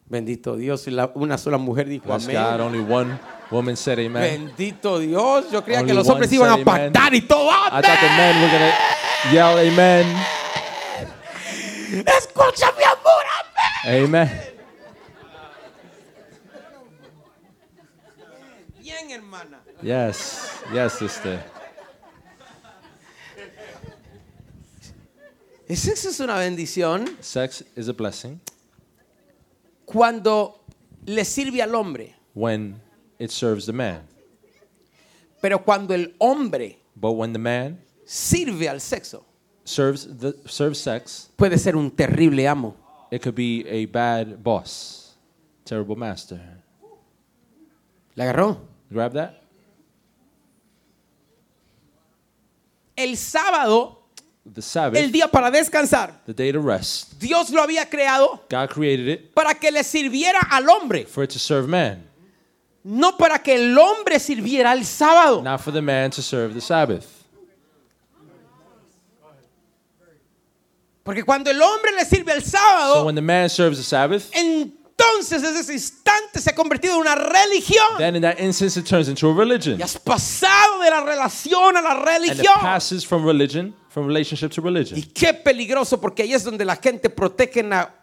Bendito Dios. Y la- una sola mujer dijo Bless amén. God. Only one woman said amen. Bendito Dios. Yo creía Only que los hombres iban a pactar y todo. I thought the ¡Amén! men were to yell amen. Escucha mi amor. Amén. Amen. Bien, hermana. Yes. Yes, sister. El sexo es una bendición Sex is a blessing cuando le sirve al hombre. when it serves the man. Pero cuando el hombre But when the man sirve al sexo, serves the serves sex, puede ser un terrible amo. it could be a bad boss, terrible master. ¿La agarró? Grab that. El sábado, The Sabbath, el día para descansar, the day to rest. Dios lo había creado God created it para que le sirviera al hombre, for it to serve man, no para que el hombre sirviera al sábado. not for the man to serve the Sabbath. Porque cuando el hombre le sirve al So sábado, when the man serves the Sabbath, entonces ese instante se ha convertido en una religión. then in that instance it turns into a religion. Y has pasado de la relación a la And it religión. passes from religion, from relationship to Y religion. qué peligroso, porque ahí es donde la gente protege a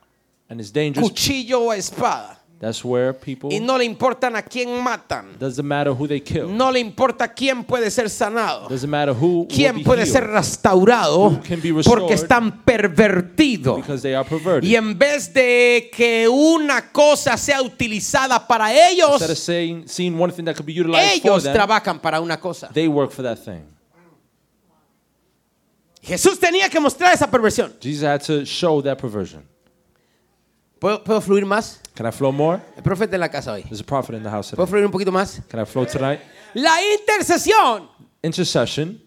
And it's dangerous. cuchillo o espada. That's where people, Y no le importan a quién matan. doesn't matter who they kill. No le importa quién puede ser sanado. Doesn't matter who quién be puede ser restaurado Who can be restored porque están pervertidos. because they are perverted. Y en vez de que una cosa sea utilizada para ellos, saying, seeing one thing that could be utilized for ellos them, trabajan para una cosa. they work for that thing. Jesús tenía que mostrar esa perversión. Jesus had to show that perversion. ¿Puedo, puedo fluir más? Can I flow more? El profeta en la casa hoy. There's a prophet in the house ¿Puedo today. fluir un poquito más? Can I flow tonight? La intercesión Intercession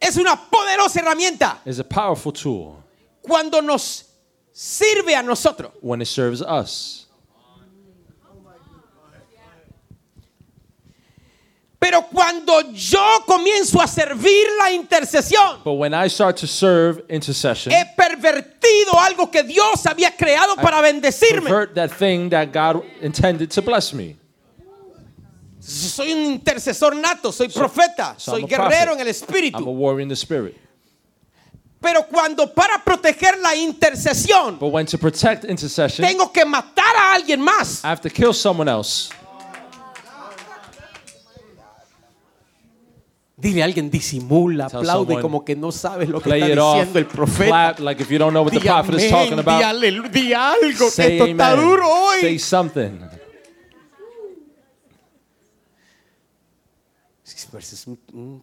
es una poderosa herramienta is a powerful tool cuando nos sirve a nosotros. when it serves us. Pero cuando yo comienzo a servir la intercesión, But when I start to serve intercession, he pervertido algo que Dios había creado para bendecirme. pervert that thing that God intended to bless me. Soy un intercesor nato, soy profeta, So soy guerrero en prophet. el I'm a espíritu. warrior in the spirit. Pero cuando para proteger la intercesión But when to protect intercession, tengo que matar a alguien más, I have to kill someone else. Dile a alguien, disimula, Tell aplaude someone, como que no sabes lo que está diciendo el profeta. Like if you don't know what the Di prophet is talking di, about. alelu- di algo, que Say esto está amen. duro Say hoy. something. Sí, pues Es un, un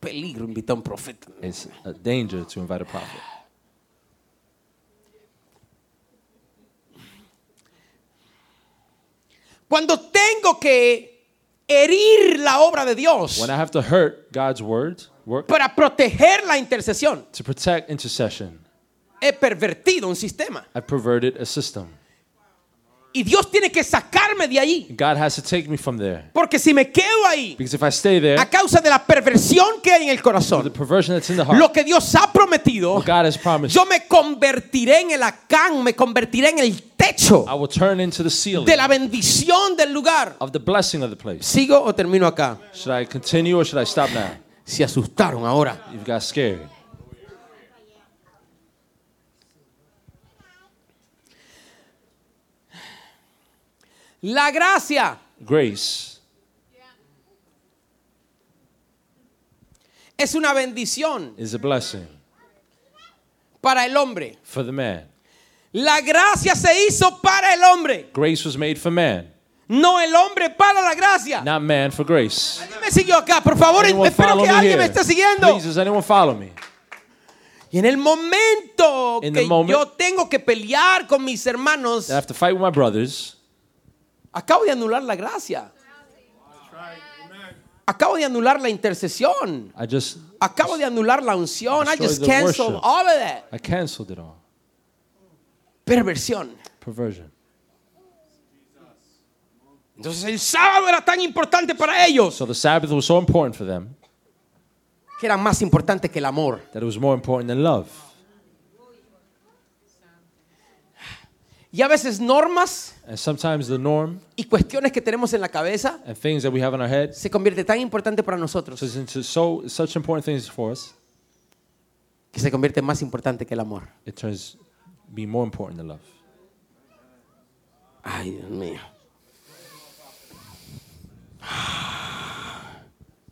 peligro invitar a un profeta. It's a danger to invite a prophet. Cuando tengo que herir la obra de Dios When I have to hurt God's word, work para proteger la intercesión, to protect intercession, he pervertido un sistema. I've perverted a system. Y Dios tiene que sacarme de ahí. God has to take me from there. Porque si me quedo ahí, Because if I stay there, a causa de la perversión que hay en el the corazón, perversion that's in the heart, lo que Dios ha prometido, what God has promised, yo me convertiré en el acán, me convertiré en el techo I will turn into the ceiling de la bendición del lugar. of the blessing of the place. ¿Sigo o termino acá? Should I continue or should I stop now? Se asustaron ahora. You've got scared. La gracia Grace es una bendición is a blessing para el hombre. for the man. La gracia se hizo para el hombre, Grace was made for man, no el hombre para la gracia. not man for grace. ¿Alguien me siguió acá? Por favor, Anyone espero que me alguien here? me esté siguiendo. Please, does anyone follow me? Y en el momento In que moment- yo tengo que pelear con mis hermanos, I have to fight with my brothers. Acabo de anular la gracia. Acabo de anular la intercesión. I just Acabo de anular la unción. I just canceled worship. all of that. I canceled it all. Perversión. Perversion. Entonces el sábado era tan importante para ellos So the Sabbath was so important for them que era más importante que el amor. that it was more important than love. Y a veces normas And sometimes the norm y cuestiones que tenemos en la cabeza and things that we have in our head se convierte tan importante para nosotros so such important things for us. que se convierte más importante que el amor. It turns be more important than love. Ay, Dios mío.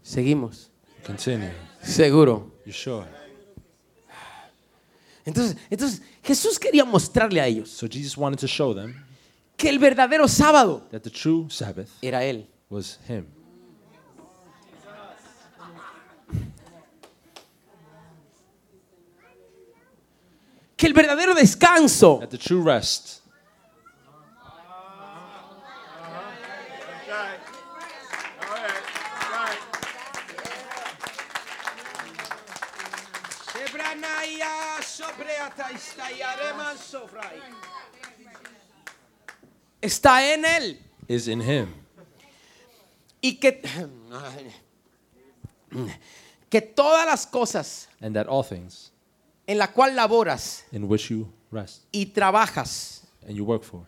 Seguimos. Continue. Seguro. You sure? Entonces, entonces Jesús quería mostrarle a ellos So Jesus wanted to show them que el verdadero sábado that the true Sabbath era Él. was Him. Que el verdadero descanso That the true rest está en Él. is in Him. Y que, que todas las cosas And that all things en la cual laboras in which you rest y trabajas and you work for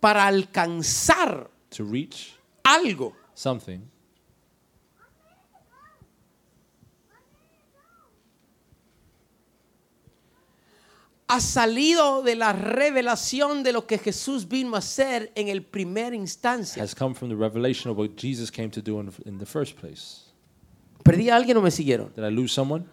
para alcanzar to reach algo something ha salido de la revelación de lo que Jesús vino a hacer en el primer instancia. has come from the revelation of what Jesus came to do in, in the first place. ¿Perdí a alguien o me siguieron? Did I lose someone?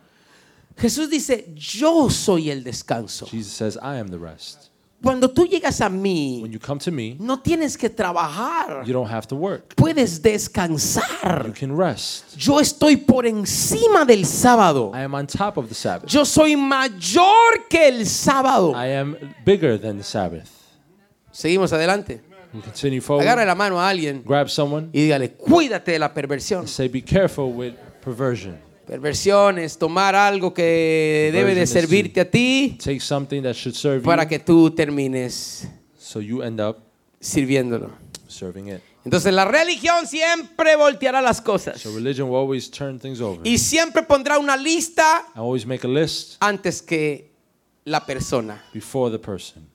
Jesús dice, yo soy el descanso. Jesus says, I am the rest. Cuando tú llegas a mí, When you come to me, no tienes que trabajar. you don't have to work. Puedes You descansar. can rest. Yo estoy por encima del sábado. I am on top of the Sabbath. Yo soy mayor que el sábado. I am bigger than the Sabbath. Seguimos adelante. You continue forward. Agarra la mano a alguien Grab someone. y dígale, cuídate de la perversión. Say, be careful with perversion. Perversión es tomar algo que debe de servirte a ti Take something that should serve para you, que tú termines so you end up sirviéndolo. serving it. Entonces la religión siempre volteará las cosas So religion will always turn things over. y siempre pondrá una lista I always make a list antes que la persona. before the person.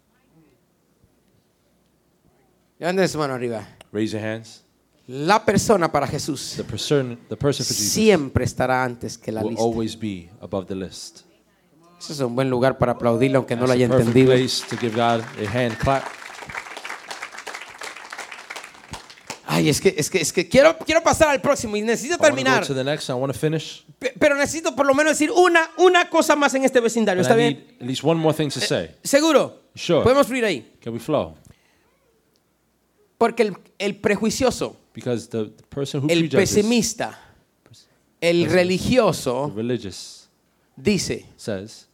Levanten su mano arriba. Raise your hands. La persona para Jesús The person, the person for Jesus siempre estará antes que la will lista. always be above the list. Ese es un buen lugar para aplaudirle aunque no lo That's haya a perfect entendido. place to give God a hand clap. Ay, es que, es que, es que quiero, quiero pasar al próximo y necesito I want to go terminar. to the next. I want to finish. Pe- Pero necesito por lo menos decir una, una cosa más en este vecindario. And ¿Está I bien? need at least one more thing to say. ¿Seguro? Sure. Podemos fluir ahí. Can we flow? Porque el, el prejuicioso, Because the, the person who el prejudges, pesimista, el the religioso religious, dice, says,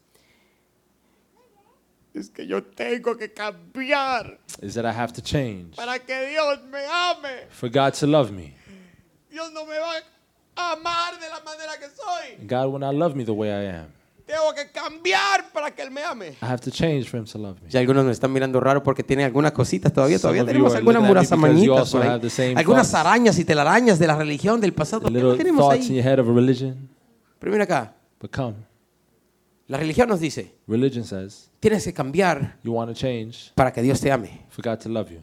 Es que yo tengo que cambiar is that I have to change para que Dios me ame. for God to love me. Dios no me va a amar de la manera que soy. God will not love me the way I am. Tengo que cambiar para que Él me ame. I have to change for Him to love me. Ya algunos me están mirando raro porque tienen algunas cositas todavía. Some Todavía tenemos algunas also por ahí. Algunas thoughts. arañas y telarañas de la religión del pasado. ¿Qué tenemos thoughts in ahí? your head of a religion. Pero mira acá. But come, La religión nos dice, religion says tienes que cambiar you want to change para que Dios te ame. for God to love you.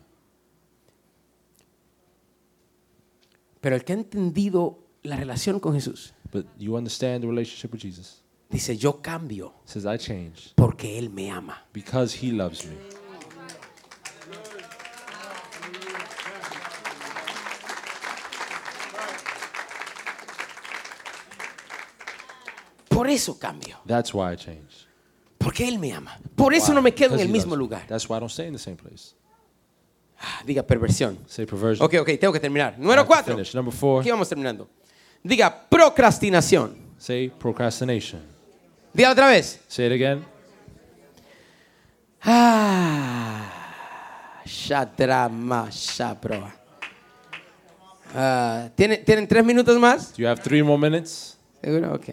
Pero el que ha entendido la relación con Jesús But you understand the relationship with Jesus. Dice, yo cambio says I change porque Él me ama. because He loves me. Por eso cambio. That's why I change. Porque Él me ama. Por eso Why? no me quedo en Because el he mismo loves me. lugar. That's why I don't stay in the same place. Ah, Diga perversión. Say perversion. Ok, ok, tengo que terminar. I Número have to cuatro. Finish. Number four. Aquí vamos terminando. Diga procrastinación. Say procrastination. Diga otra vez. Say it again. Ah, shadrama, shaproa. Ah, ¿tienen, ¿Tienen tres minutos más? Do you have three more minutes? ¿Seguro? Ok.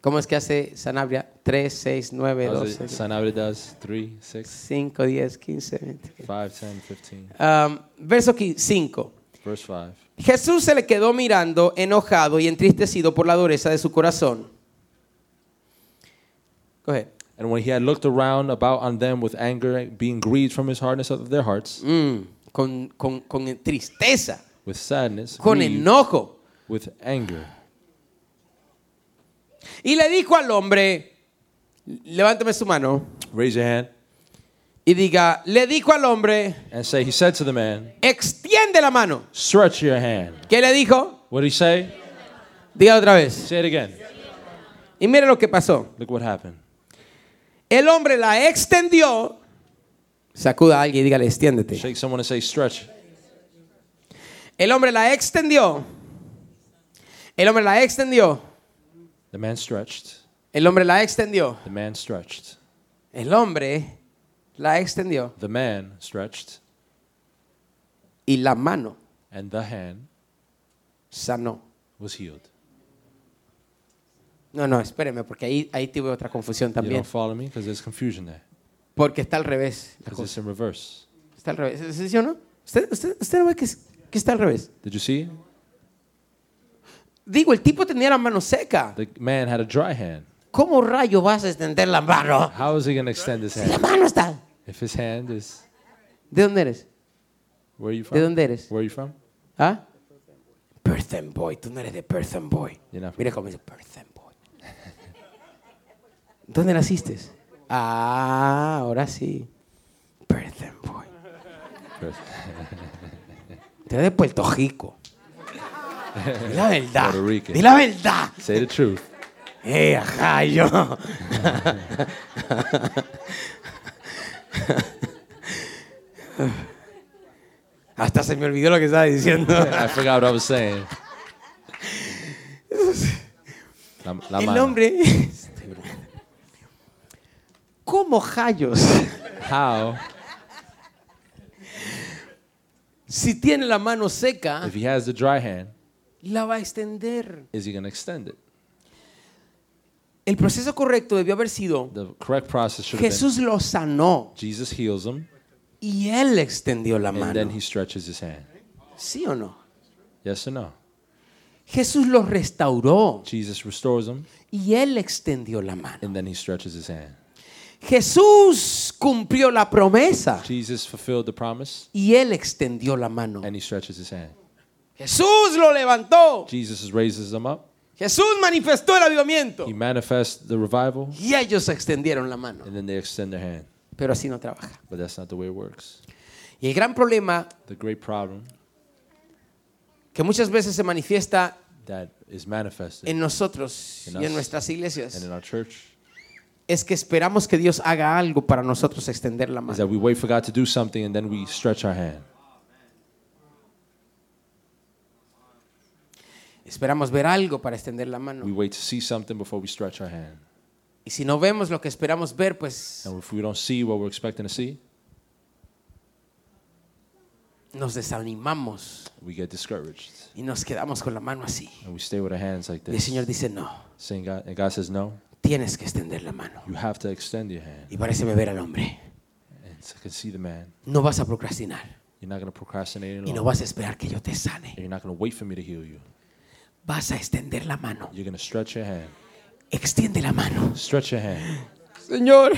¿Cómo es que hace Sanabria? 3, 6, 9, How's it? 12, Sanabria does three, six, 5, 10, 15, 20. five, ten, fifteen. Um, verso 5. Verse five. Jesús se le quedó mirando enojado y entristecido por la dureza de su corazón. Go ahead. And when he had looked around about on them with anger, being grieved from his hardness of their hearts, Mm, con, con- con tristeza, with sadness, con grieved, enojo. with anger, Y le dijo al hombre, levántame su mano raise your hand y diga, le dijo al hombre, and say, He said to the man, extiende la mano. Stretch your hand. ¿Qué le dijo? What did he say? Diga otra vez. Say it again. Y mire lo que pasó. Look what happened. El hombre la extendió. Sacuda a alguien y dígale, extiéndete. Shake someone and say, Stretch. El hombre la extendió. El hombre la extendió. The man stretched. El hombre la extendió. The man stretched. El hombre la extendió. The man stretched. Y la mano And the hand sanó. was healed. No, no, espéreme, porque ahí, ahí tuve otra confusión You también. don't follow me? Because there's confusion there. Porque está al revés. la Because cosa. it's in reverse. Está al revés. ¿Sí, sí o no? ¿Usted, usted, usted no ve que, es- que está al revés? Did you see? Digo, el tipo tenía la mano seca. The man had a dry hand. ¿Cómo rayo vas a extender la mano? How is he going to extend his Si la hand? mano está. If his hand is. ¿De dónde eres? Where are you ¿De from? dónde eres? Where are you from? ¿Ah? Perth and Boy. Tú no eres de Perth and Boy. Mira cómo dice Perth and Boy. [laughs] ¿Dónde naciste? Ah, ahora sí. Perth and Boy. Tú eres de Puerto Rico. [laughs] Di la verdad. Di la verdad. Say the truth. Eh, ajá, yo. [laughs] [laughs] Hasta se me olvidó lo que estaba diciendo. [laughs] I forgot what I was saying. La, la El mano. hombre. ¿Cómo rayos? How, Si tiene la mano seca, if he has the dry hand, la va a extender. is he going to extend it? El proceso correcto debió haber sido: The correct process should have Jesús lo sanó Jesus heals him, y él extendió la and then mano. he stretches his hand. ¿Sí o no? Yes or no? Jesús lo restauró Jesus restores him, y él extendió la mano. and then he stretches his hand. Jesús cumplió la promesa Jesus fulfilled the promise, y él extendió la mano. and he stretches his hand. Jesús lo levantó. Jesus raises them up. Jesús manifestó el avivamiento He manifests the revival, y ellos extendieron la mano. and then they extend their hand. Pero así no trabaja. But that's not the way it works. Y el gran problema The great problem que muchas veces se manifiesta that is manifested en nosotros In y en nuestras and iglesias in our church es que esperamos que Dios haga algo para nosotros extender la is mano. that we wait for God to do something and then we stretch our hand. Esperamos ver algo para extender la We mano. wait to see something before we stretch our hand. Y si no vemos lo que esperamos ver, pues And if we don't see what we're expecting to see, nos desanimamos we get discouraged y nos quedamos con la mano así. and we stay with our hands like Y el this. Señor dice, no, Saying God, and God says, No, tienes que extender la mano. you have to extend your hand Y parece ver al hombre. and so I can see the man. No vas a procrastinar You're not going to procrastinate y no vas a esperar que yo te sane. And you're not going to wait for me to heal you. Vas a extender la mano. You're to stretch your hand. Extiende la mano. Stretch your hand. Señor,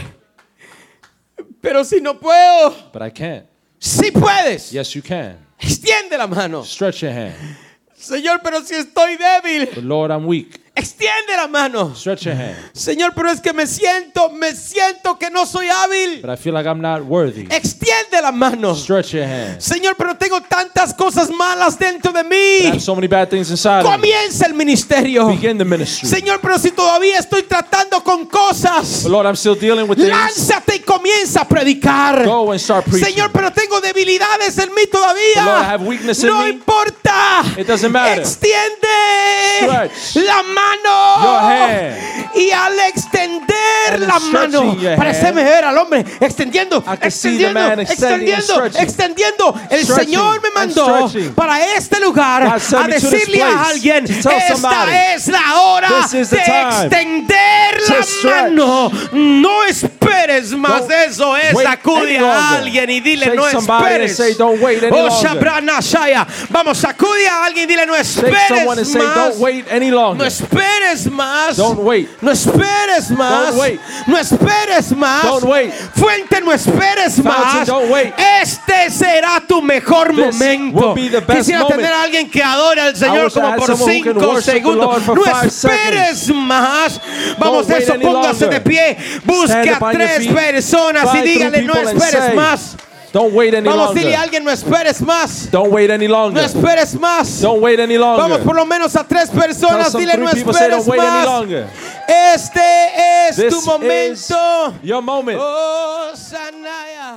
pero si no puedo, But I can't. si puedes, Yes, you can. extiende la mano. Stretch your hand. Señor, pero si estoy débil, But Lord, I'm weak. Extiende la mano. Stretch your hand. Señor, pero es que me siento, me siento que no soy hábil. But I feel like I'm not worthy. Extiende la mano. Stretch your hand. Señor, pero tengo tantas cosas malas dentro de I mí. have so many bad things inside of me. Comienza el ministerio. Begin the ministry. Señor, pero si todavía estoy tratando con cosas, But Lord, I'm still dealing with things. lánzate y comienza a predicar. Go and start preaching. Señor, pero tengo debilidades en mí But Lord, I todavía. have weakness in No me. importa. It doesn't matter. Extiende Stretch la mano. Hand. Y al extender la mano, pareceme ver al hombre extendiendo, extendiendo, extendiendo, extendiendo. El Señor me and mandó para este lugar a decirle a alguien, esta es la hora de extender la mano. No esperes más de eso, es sacude any a alguien y dile no esperes. say, "Don't wait any oh, longer." Shabrana Shaya. Vamos, sacude a alguien y dile no esperes say, más. Don't wait any No longer. Esperes más. Don't wait. No esperes más. Don't wait. No esperes más. Don't wait. Fuente, no esperes más. don't wait. Este será tu mejor This momento. Quisiera moment. tener a alguien que adore al Señor como por cinco segundos. No esperes más. Vamos, wait eso, póngase de pie. Busque a tres personas y dígale no esperes más. Don't wait any Vamos, longer. dile a alguien no esperes más. Don't wait any No longer. esperes más. Don't wait any longer. Vamos por lo menos a tres Tell personas, some dile no people say esperes don't wait any más. longer. Este es This tu momento. is your moment. Oh, Sanaya.